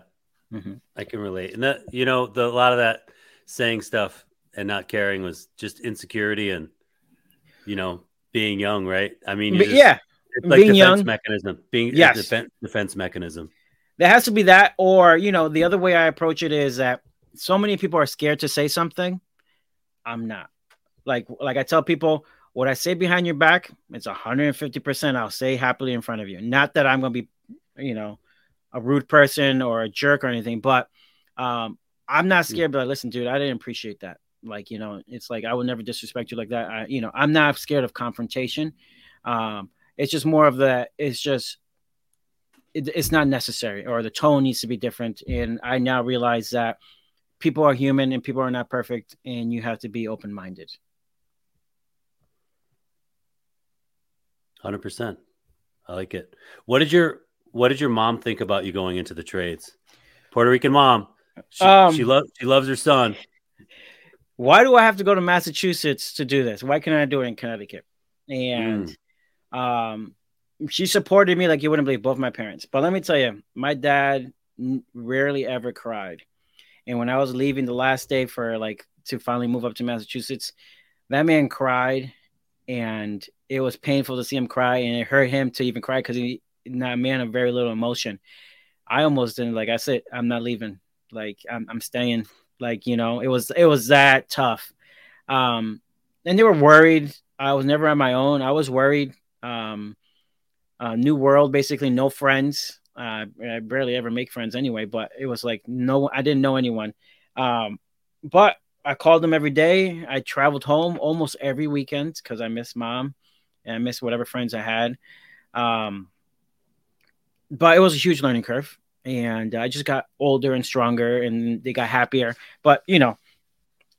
mm-hmm. I can relate. And that you know, the a lot of that saying stuff and not caring was just insecurity and you know being young, right? I mean, just, yeah, it's like being defense young. mechanism, being yes. defense defense mechanism there has to be that or you know the other way i approach it is that so many people are scared to say something i'm not like like i tell people what i say behind your back it's 150% i'll say happily in front of you not that i'm going to be you know a rude person or a jerk or anything but um i'm not scared but listen dude i didn't appreciate that like you know it's like i would never disrespect you like that I, you know i'm not scared of confrontation um it's just more of the it's just it, it's not necessary or the tone needs to be different. And I now realize that people are human and people are not perfect, and you have to be open minded. Hundred percent. I like it. What did your What did your mom think about you going into the trades? Puerto Rican mom. She, um, she loves she loves her son. Why do I have to go to Massachusetts to do this? Why can't I do it in Connecticut? And mm. um, she supported me like you wouldn't believe both my parents. But let me tell you, my dad rarely ever cried. And when I was leaving the last day for like to finally move up to Massachusetts, that man cried and it was painful to see him cry and it hurt him to even cry because he not a man of very little emotion. I almost didn't like I said, I'm not leaving. Like I'm I'm staying. Like, you know, it was it was that tough. Um and they were worried. I was never on my own. I was worried. Um uh, new world, basically no friends. Uh, I barely ever make friends anyway, but it was like no, I didn't know anyone. Um, but I called them every day. I traveled home almost every weekend because I miss mom and I miss whatever friends I had. Um, but it was a huge learning curve, and I just got older and stronger, and they got happier. But you know,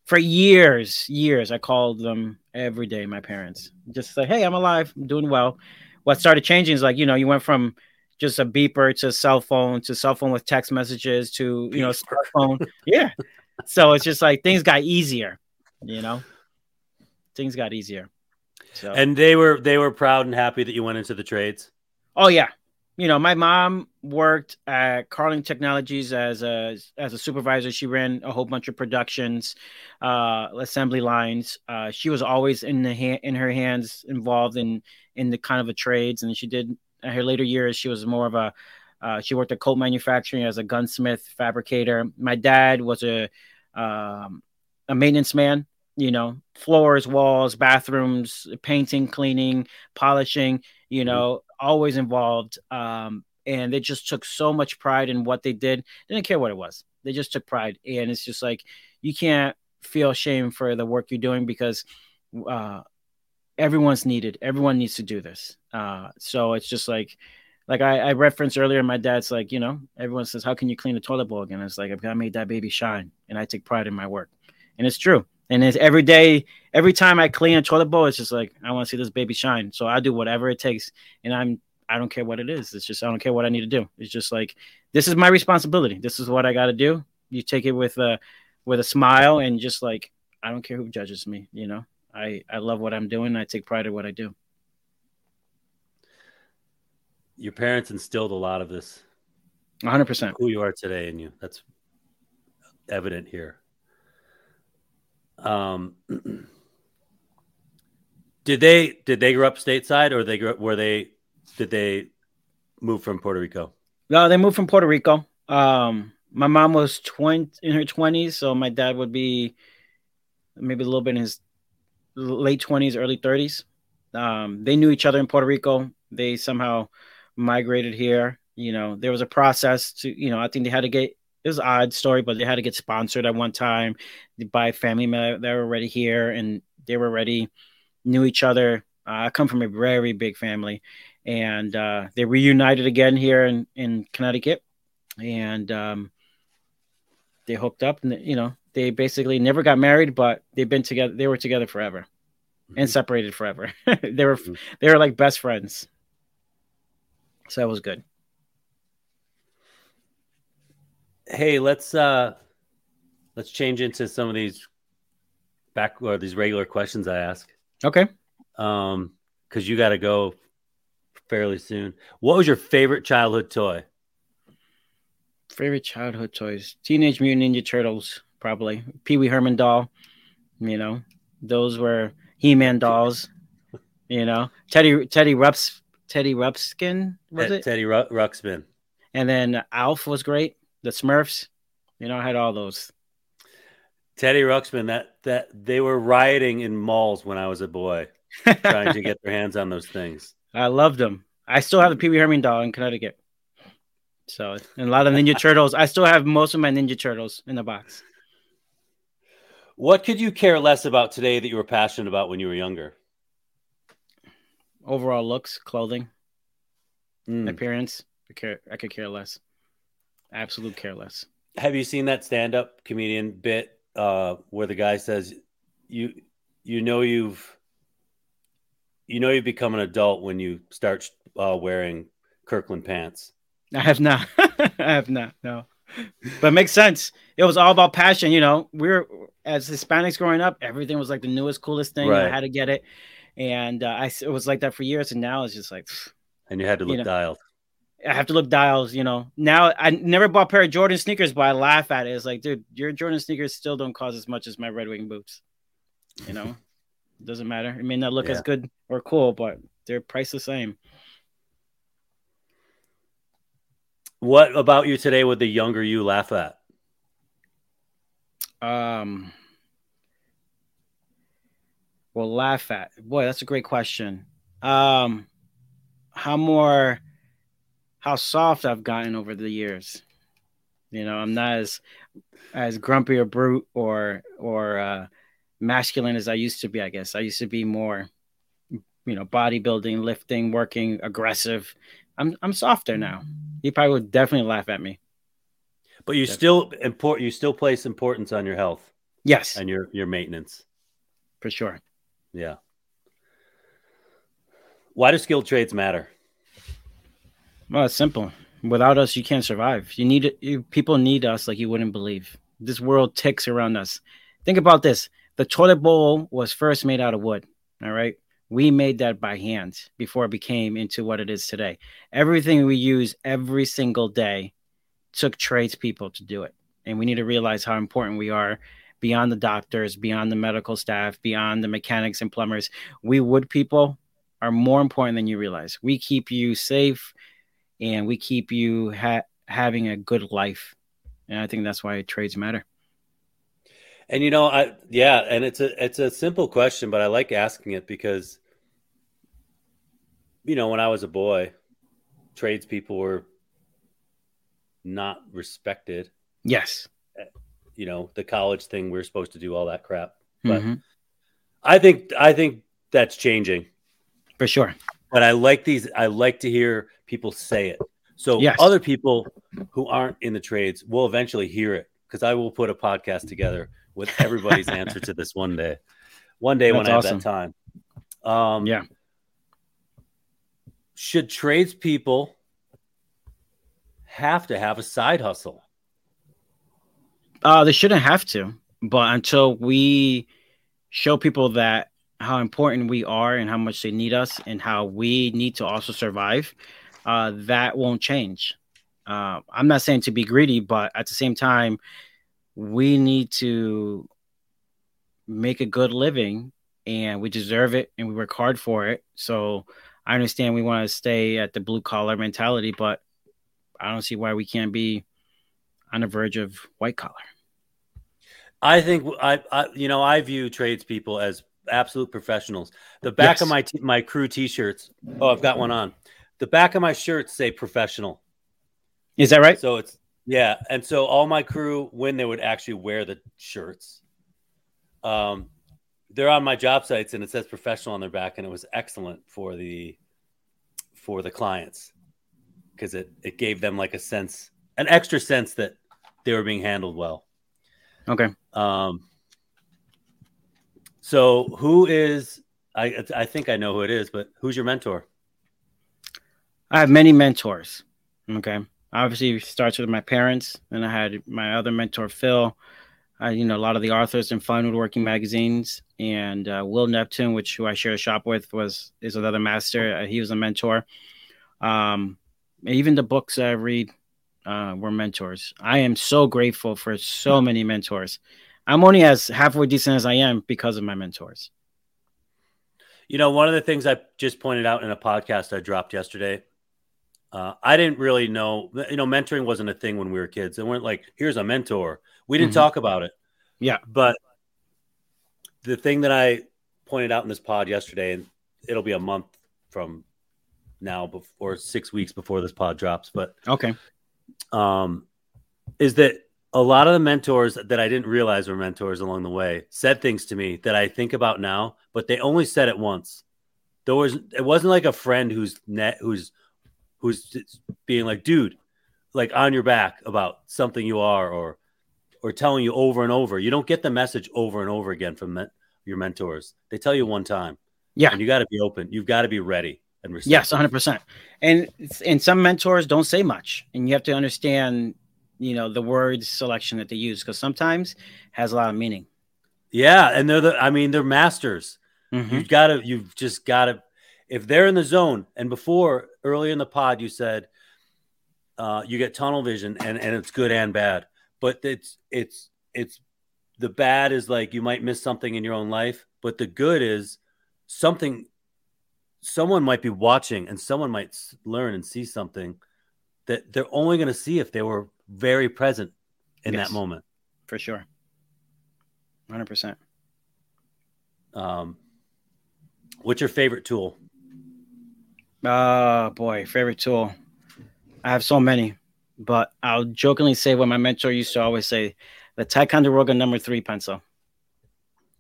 for years, years, I called them every day. My parents just say, "Hey, I'm alive. I'm doing well." what started changing is like you know you went from just a beeper to cell phone to cell phone with text messages to you know smartphone yeah so it's just like things got easier you know things got easier so and they were they were proud and happy that you went into the trades oh yeah you know my mom worked at Carling Technologies as a as a supervisor she ran a whole bunch of productions uh assembly lines uh she was always in the hand in her hands involved in in the kind of a trades, and she did her later years. She was more of a uh, she worked at Colt Manufacturing as a gunsmith fabricator. My dad was a um, a maintenance man. You know, floors, walls, bathrooms, painting, cleaning, polishing. You mm-hmm. know. Always involved. Um, and they just took so much pride in what they did. They didn't care what it was. They just took pride, and it's just like you can't feel shame for the work you're doing because uh, everyone's needed. Everyone needs to do this. Uh, so it's just like, like I, I, referenced earlier, my dad's like, you know, everyone says, how can you clean a toilet bowl again? It's like, I've got made that baby shine and I take pride in my work. And it's true. And it's every day, every time I clean a toilet bowl, it's just like, I want to see this baby shine. So I do whatever it takes. And I'm, I don't care what it is. It's just, I don't care what I need to do. It's just like, this is my responsibility. This is what I got to do. You take it with a, with a smile and just like, I don't care who judges me, you know? I I love what I'm doing. I take pride in what I do. Your parents instilled a lot of this. 100 percent who you are today in you. That's evident here. Um, did they did they grow up stateside or they grew up, were they did they move from Puerto Rico? No, they moved from Puerto Rico. Um, my mom was 20 in her 20s, so my dad would be maybe a little bit in his late 20s, early 30s. Um, they knew each other in Puerto Rico. They somehow migrated here. You know, there was a process to, you know, I think they had to get it was an odd story, but they had to get sponsored at one time by family member that were already here, and they were already knew each other. Uh, I come from a very big family, and uh, they reunited again here in in Connecticut, and um, they hooked up, and you know they basically never got married, but they've been together. They were together forever, mm-hmm. and separated forever. they were mm-hmm. they were like best friends. So that was good. Hey, let's uh let's change into some of these back or these regular questions I ask. Okay. Um, because you got to go fairly soon. What was your favorite childhood toy? Favorite childhood toys: Teenage Mutant Ninja Turtles, probably. Pee Wee Herman doll. You know, those were He Man dolls. You know, Teddy Teddy Rups Teddy Ruxpin was it? Teddy Ru- Ruxpin. And then Alf was great. The Smurfs. You know, I had all those. Teddy Ruxpin. That that they were rioting in malls when I was a boy, trying to get their hands on those things. I loved them. I still have the Pee Wee Herman doll in Connecticut. So, and a lot of Ninja Turtles. I still have most of my Ninja Turtles in the box. What could you care less about today that you were passionate about when you were younger? Overall looks, clothing, mm. appearance. I care. I could care less. Absolute care less. Have you seen that stand-up comedian bit uh, where the guy says, "You, you know, you've you know you become an adult when you start uh, wearing Kirkland pants. I have not. I have not. No, but it makes sense. It was all about passion. You know, we are as Hispanics growing up. Everything was like the newest, coolest thing. Right. I had to get it, and uh, I it was like that for years. And now it's just like, and you had to look you know, dialed. I have to look dials, you know. Now I never bought a pair of Jordan sneakers, but I laugh at it. It's like, dude, your Jordan sneakers still don't cost as much as my Red Wing boots. You know, it doesn't matter. It may not look yeah. as good or cool, but they're priced the same. What about you today would the younger you laugh at? Um, well, laugh at. Boy, that's a great question. Um, how more, how soft I've gotten over the years. You know, I'm not as as grumpy or brute or or uh, masculine as I used to be. I guess I used to be more you know, bodybuilding, lifting, working, aggressive. I'm I'm softer now. He probably would definitely laugh at me. But you definitely. still import you still place importance on your health. Yes. And your your maintenance. For sure. Yeah. Why do skilled trades matter? Well, it's simple. Without us, you can't survive. You need. You, people need us like you wouldn't believe. This world ticks around us. Think about this. The toilet bowl was first made out of wood. All right we made that by hand before it became into what it is today. Everything we use every single day took tradespeople to do it. And we need to realize how important we are beyond the doctors, beyond the medical staff, beyond the mechanics and plumbers. We wood people are more important than you realize. We keep you safe and we keep you ha- having a good life. And I think that's why trades matter. And you know, I yeah, and it's a it's a simple question, but I like asking it because you know, when I was a boy, tradespeople were not respected. Yes. You know, the college thing we are supposed to do all that crap. But mm-hmm. I think I think that's changing. For sure. But I like these I like to hear people say it. So yes. other people who aren't in the trades will eventually hear it because I will put a podcast together with everybody's answer to this one day. One day That's when I awesome. have that time. Um, yeah. Should tradespeople have to have a side hustle? Uh, they shouldn't have to, but until we show people that how important we are and how much they need us and how we need to also survive, uh, that won't change. Uh, I'm not saying to be greedy, but at the same time, we need to make a good living and we deserve it and we work hard for it. So I understand we want to stay at the blue collar mentality, but I don't see why we can't be on the verge of white collar. I think I, I you know, I view tradespeople as absolute professionals. The back yes. of my t- my crew t-shirts. Oh, I've got one on. The back of my shirts say professional. Is that right? So it's Yeah, and so all my crew, when they would actually wear the shirts, um, they're on my job sites, and it says professional on their back, and it was excellent for the for the clients because it it gave them like a sense, an extra sense that they were being handled well. Okay. Um, so who is I I think I know who it is, but who's your mentor? I have many mentors. Okay. Obviously, starts with my parents, and I had my other mentor, Phil. I, you know, a lot of the authors in Fine Woodworking magazines, and uh, Will Neptune, which who I share a shop with, was is another master. Uh, he was a mentor. Um, even the books I read uh, were mentors. I am so grateful for so many mentors. I'm only as halfway decent as I am because of my mentors. You know, one of the things I just pointed out in a podcast I dropped yesterday uh, I didn't really know, you know, mentoring wasn't a thing when we were kids. It weren't like, here's a mentor. We didn't mm-hmm. talk about it. Yeah. But the thing that I pointed out in this pod yesterday, and it'll be a month from now before six weeks before this pod drops, but okay. Um, is that a lot of the mentors that I didn't realize were mentors along the way said things to me that I think about now, but they only said it once. There was it wasn't like a friend who's net who's who's being like, dude, like on your back about something you are or or telling you over and over. You don't get the message over and over again from me- your mentors. They tell you one time. Yeah. And you got to be open. You've got to be ready and receptive. Yes, 100%. And and some mentors don't say much and you have to understand, you know, the word selection that they use because sometimes has a lot of meaning. Yeah, and they're the I mean, they're masters. Mm-hmm. You've got to you've just got to if they're in the zone, and before earlier in the pod, you said uh, you get tunnel vision and, and it's good and bad, but it's it's it's the bad is like you might miss something in your own life, but the good is something someone might be watching and someone might learn and see something that they're only going to see if they were very present in yes, that moment. For sure. 100%. Um, what's your favorite tool? Oh boy, favorite tool. I have so many, but I'll jokingly say what my mentor used to always say: the Ticonderoga number three pencil.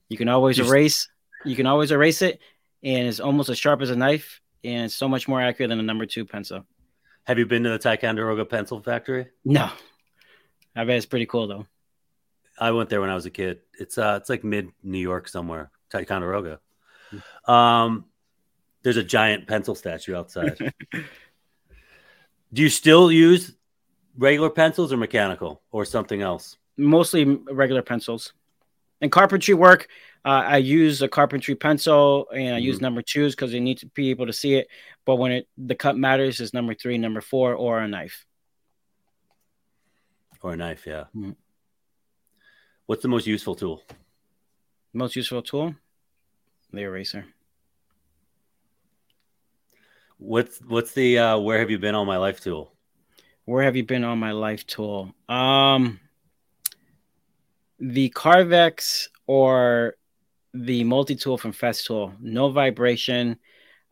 You can always erase. You can always erase it, and it's almost as sharp as a knife, and it's so much more accurate than a number two pencil. Have you been to the Ticonderoga pencil factory? No, I bet it's pretty cool though. I went there when I was a kid. It's uh, it's like mid New York somewhere, Ticonderoga. Hmm. Um, there's a giant pencil statue outside. Do you still use regular pencils or mechanical or something else? Mostly regular pencils. In carpentry work, uh, I use a carpentry pencil and I mm-hmm. use number twos because you need to be able to see it. But when it the cut matters, is number three, number four, or a knife. Or a knife, yeah. Mm-hmm. What's the most useful tool? Most useful tool? The eraser. What's what's the uh, where have you been all my life tool? Where have you been all my life tool? Um, the Carvex or the multi tool from Festool. No vibration.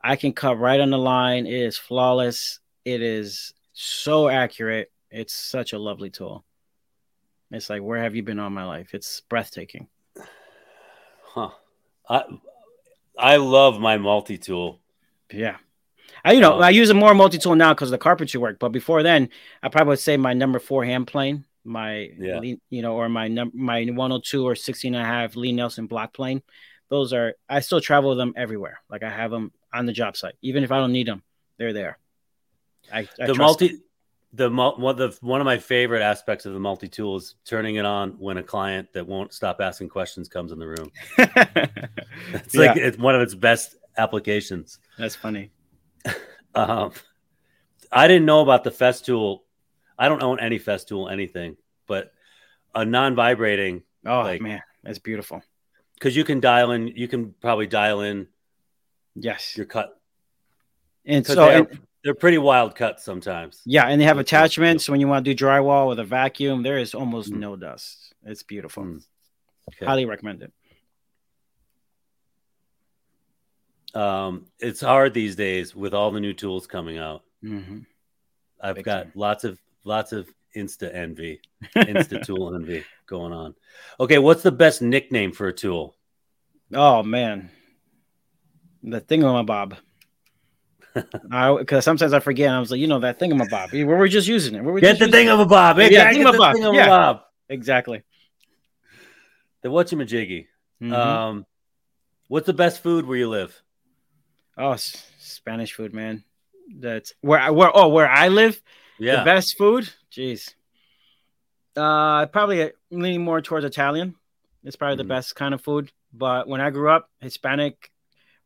I can cut right on the line. It is flawless. It is so accurate. It's such a lovely tool. It's like where have you been all my life? It's breathtaking. Huh. I I love my multi tool. Yeah. I, you know, um, I use a more multi tool now because of the carpentry work. But before then, I probably would say my number four hand plane, my, yeah. you know, or my number, my 102 or 16 and a half Lie-Nielsen block plane. Those are, I still travel with them everywhere. Like I have them on the job site. Even if I don't need them, they're there. I, I the multi, them. the one the one of my favorite aspects of the multi tool is turning it on when a client that won't stop asking questions comes in the room. it's like it's one of its best applications. That's funny. Um, I didn't know about the Festool. I don't own any Festool anything, but a non-vibrating. Oh like, man, that's beautiful. Because you can dial in, you can probably dial in. Yes, your cut. And so they're, they're, pretty wild cuts sometimes. Yeah, and they have attachments when you want to do drywall with a vacuum. There is almost mm. no dust. It's beautiful. Mm. Okay. Highly recommend it. um, it's hard these days with all the new tools coming out. Mm-hmm. I've Big got time. lots of lots of insta envy, insta tool envy going on. Okay, what's the best nickname for a tool? Oh man, the thingamabob. I because sometimes I forget. I was like, you know, that thing of thingamabob. Where We were just using it. We were Get the thingamabob. Hey, Yeah, can get the thingamabob. Yeah. exactly. The whatchamajiggy. Mhm. Um, what's the best food where you live? oh, Spanish food, man. That's where I where oh where I live. Yeah. The best food? Jeez. Uh probably leaning more towards Italian. It's probably Mhm. the best kind of food. But when I grew up, Hispanic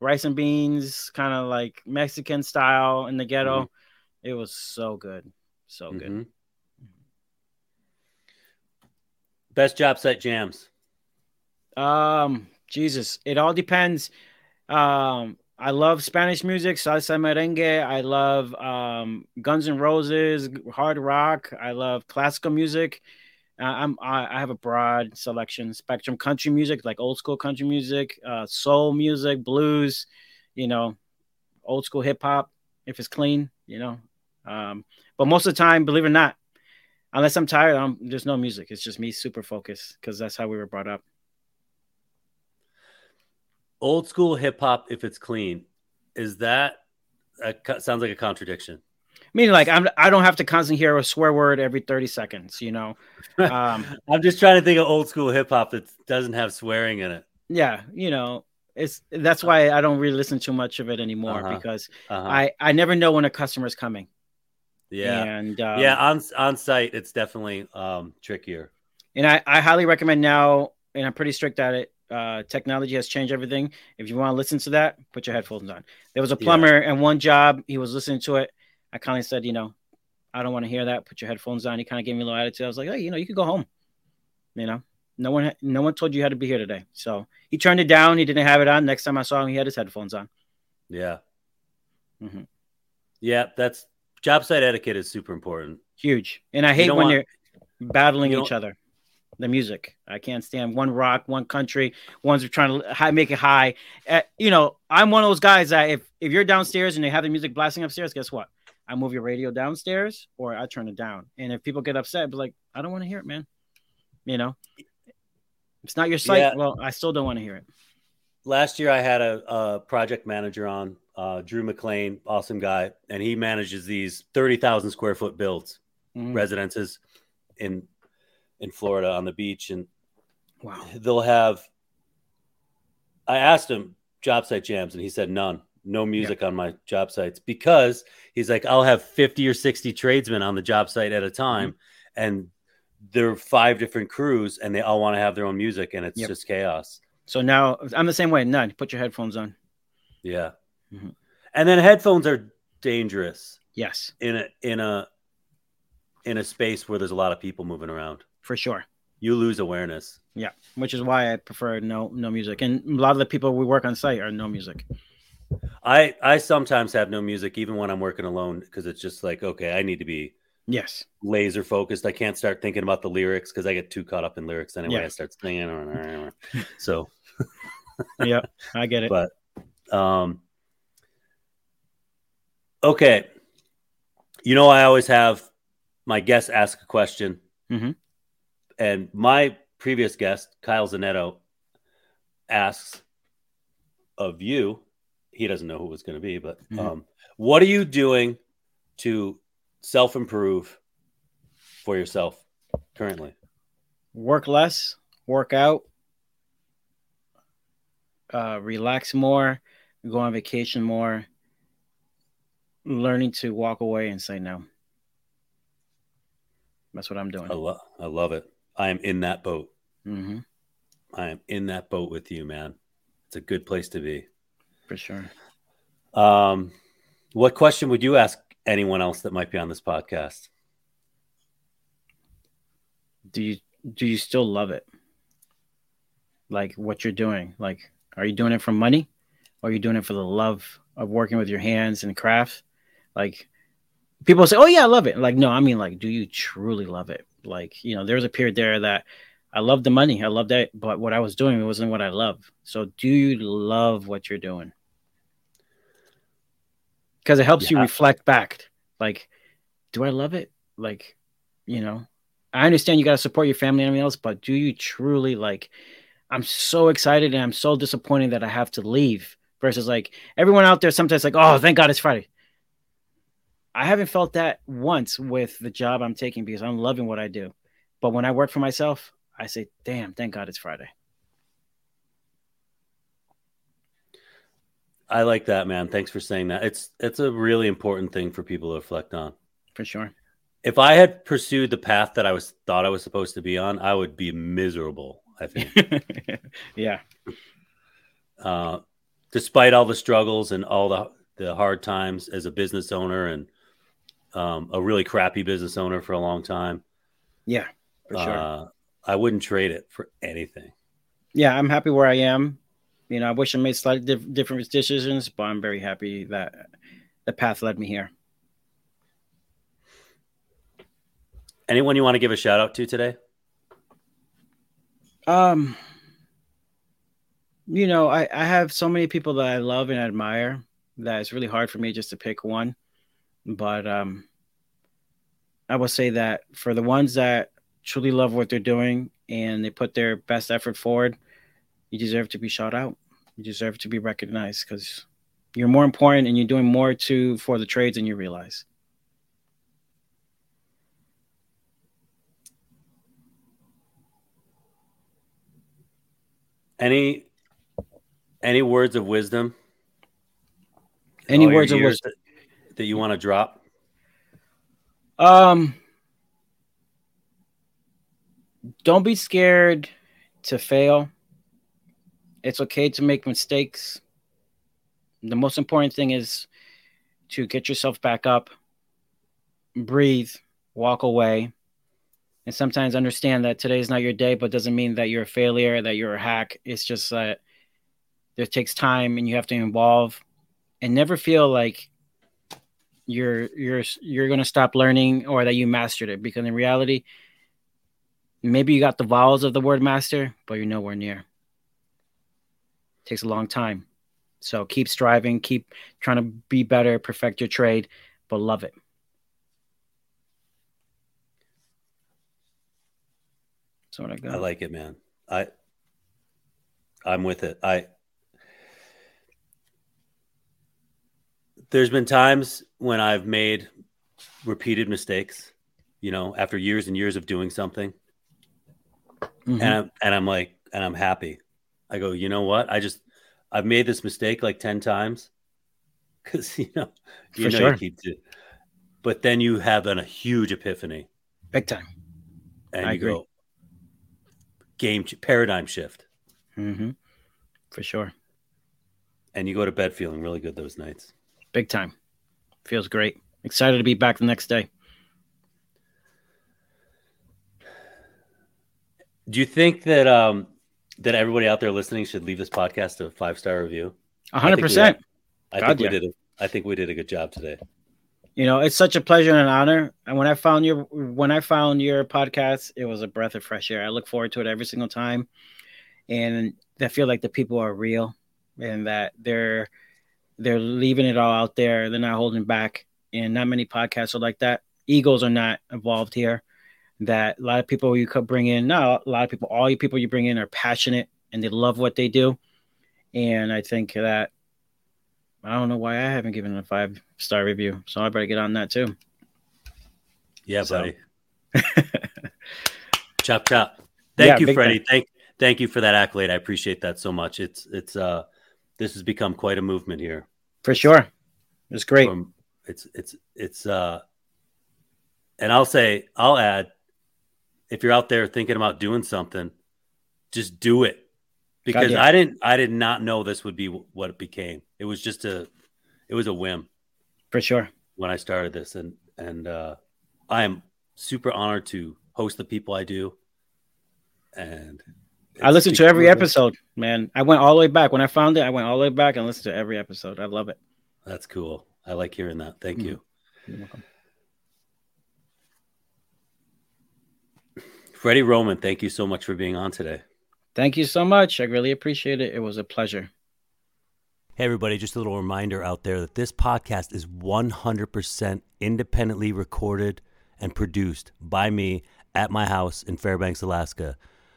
rice and beans, kind of like Mexican style in the ghetto. Mm-hmm. It was so good. So good. Mhm. Best job site jams. Um, Jesus, it all depends. Um, I love Spanish music, salsa merengue. I love um, Guns N' Roses, hard rock. I love classical music. Uh, I'm I, I have a broad selection spectrum. Country music, like old school country music, uh, soul music, blues. You know, old school hip hop if it's clean. You know, um, but most of the time, believe it or not, unless I'm tired, I'm, there's no music. It's just me super focused because that's how we were brought up. Old school hip hop, if it's clean, is that a, sounds like a contradiction? meaning like I'm I don't have to constantly hear a swear word every 30 seconds, you know. Um I'm just trying to think of old school hip hop that doesn't have swearing in it. yeah, you know, it's that's why I don't really listen too much of it anymore Uh-huh. because Uh-huh. I I never know when a customer's coming. yeah, And um, yeah. On on site, it's definitely um, trickier. and I, I highly recommend now, and I'm pretty strict at it. Uh, technology has changed everything. If you want to listen to that, put your headphones on. There was a Yeah. plumber and one job, he was listening to it. I kind of said, you know, I don't want to hear that. Put your headphones on. He kind of gave me a little attitude. I was like, hey, you know, you could go home. You know, no one, no one told you how to be here today. So he turned it down. He didn't have it on. Next time I saw him, he had his headphones on. Yeah, Mhm. yeah. That's job site etiquette is super important. Huge. And I hate when want- they're battling each other. The music. I can't stand one rock, one country. One's are trying to high, make it high. Uh, you know, I'm one of those guys that if if you're downstairs and they have the music blasting upstairs, guess what? I move your radio downstairs or I turn it down. And if people get upset, be like, I don't want to hear it, man. You know, it's not your site. Yeah. Well, I still don't want to hear it. Last year, I had a, a project manager on, uh, Drew McLean, awesome guy, and he manages these thirty thousand square foot builds, Mhm. residences in in Florida on the beach, and Wow. they'll have. I asked him job site jams, and he said none, no music on my job sites because he's like, I'll have fifty or sixty tradesmen on the job site at a time, Mm-hmm. and there are five different crews, and they all want to have their own music, and it's Yep. just chaos. So now I'm the same way. None. Put your headphones on. Yeah, Mhm. and then headphones are dangerous Yes, in a in a in a space where there's a lot of people moving around. For sure. You lose awareness. Yeah, which is why I prefer no no music. And a lot of the people we work on site are no music. I I sometimes have no music even when I'm working alone because it's just like okay, I need to be Yes. laser focused. I can't start thinking about the lyrics because I get too caught up in lyrics anyway. Yeah. I start singing. Or so, yeah, I get it. but um, okay. You know, I always have my guests ask a question, Mhm. And my previous guest, Kyle Zanetto, asks of you. He doesn't know who it's going to be, but Mhm. um, what are you doing to self improve for yourself currently? Work less, work out, uh, relax more, go on vacation more, learning to walk away and say no. That's what I'm doing. I, lo- I love it. I am in that boat. hmm I am in that boat with you, man. It's a good place to be. For sure. Um, what question would you ask anyone else that might be on this podcast? Do you do you still love it? Like what you're doing? Like, are you doing it for money, or are you doing it for the love of working with your hands and craft? Like, people say, "Oh yeah, I love it." Like, no, I mean, like, do you truly love it? Like, you know, there was a period there that I loved the money, I loved that, but what I was doing wasn't what I love. So, do you love what you're doing? Because it helps you reflect back. Like, do I love it? Like, you know, I understand you got to support your family and everything else, but do you truly like? I'm so excited and I'm so disappointed that I have to leave. Versus like everyone out there sometimes like, oh, thank God it's Friday. I haven't felt that once with the job I'm taking because I'm loving what I do. But when I work for myself, I say, damn, thank God it's Friday. I like that, man. Thanks for saying that. It's it's a really important thing for people to reflect on. For sure. If I had pursued the path that I was thought I was supposed to be on, I would be miserable. I think. yeah. Uh, despite all the struggles and all the the hard times as a business owner and um, a really crappy business owner for a long time. Yeah, for sure. Uh, I wouldn't trade it for anything. Yeah, I'm happy where I am. You know, I wish I made slightly diff- different decisions, but I'm very happy that the path led me here. Anyone you want to give a shout out to today? Um, you know, I, I have so many people that I love and admire that it's really hard for me just to pick one. But um, I will say that for the ones that truly love what they're doing and they put their best effort forward, you deserve to be shout out. You deserve to be recognized because you're more important and you're doing more to for the trades than you realize. Any any words of wisdom? Any words of wisdom that, you want to drop? Um don't be scared to fail. It's okay to make mistakes. The most important thing is to get yourself back up, breathe, walk away, and sometimes understand that today is not your day, but doesn't mean that you're a failure, that you're a hack. It's just that it takes time and you have to evolve and never feel like you're you're you're going to stop learning or that you mastered it because in reality maybe you got the vowels of the word master but you're nowhere near. It takes a long time. So keep striving keep trying to be better perfect your trade but love it. So what I got. I like it man. I I'm with it. I there's been times when I've made repeated mistakes, you know, after years and years of doing something. Mm-hmm. And I'm, and I'm like, and I'm happy. I go, you know what? I just, I've made this mistake like 10 times because, you know, you For know, sure. you keep to, but then you have an, a huge epiphany. Big time. And I you agree. go, game paradigm shift. Mm-hmm. For sure. And you go to bed feeling really good those nights. Big time. Feels great. Excited to be back the next day. Do you think that um that everybody out there listening should leave this podcast a five star review? Hundred percent. I think we did. A, I think we did a good job today. You know, it's such a pleasure and an honor. And when I found your when I found your podcast, it was a breath of fresh air. I look forward to it every single time, and I feel like the people are real and that they're they're leaving it all out there. They're not holding back, and not many podcasts are like that. Eagles are not involved here. That a lot of people you could bring in, no, a lot of people, all you people you bring in are passionate and they love what they do. And I think that I don't know why I haven't given it a five star review, so I better get on that too. Yeah, So- buddy. chop chop. Thank Yeah, you, Freddy. Thank thank you for that accolade. I appreciate that so much. It's it's uh this has become quite a movement here. For sure, it's great. From it's it's it's uh and I'll say I'll add if you're out there thinking about doing something, just do it. Because. I didn't I did not know this would be what it became. It was just a it was a whim For sure. when I started this, and and uh, I am super honored to host the people I do. And I it's listened to every episode, man. I went all the way back when I found it. I went all the way back and listened to every episode. I love it. That's cool. I like hearing that. Thank mm-hmm. you, You're welcome. Freddy Roman. Thank you so much for being on today. Thank you so much. I really appreciate it. It was a pleasure. Hey, everybody, just a little reminder out there that this podcast is 100% independently recorded and produced by me at my house in Fairbanks, Alaska.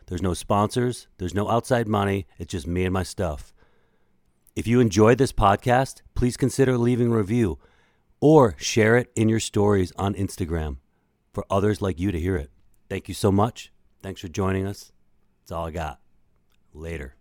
There's no sponsors, there's no outside money, it's just me and my stuff. If you enjoyed this podcast, please consider leaving a review or share it in your stories on Instagram for others like you to hear it. Thank you so much. Thanks for joining us. That's all I got. Later.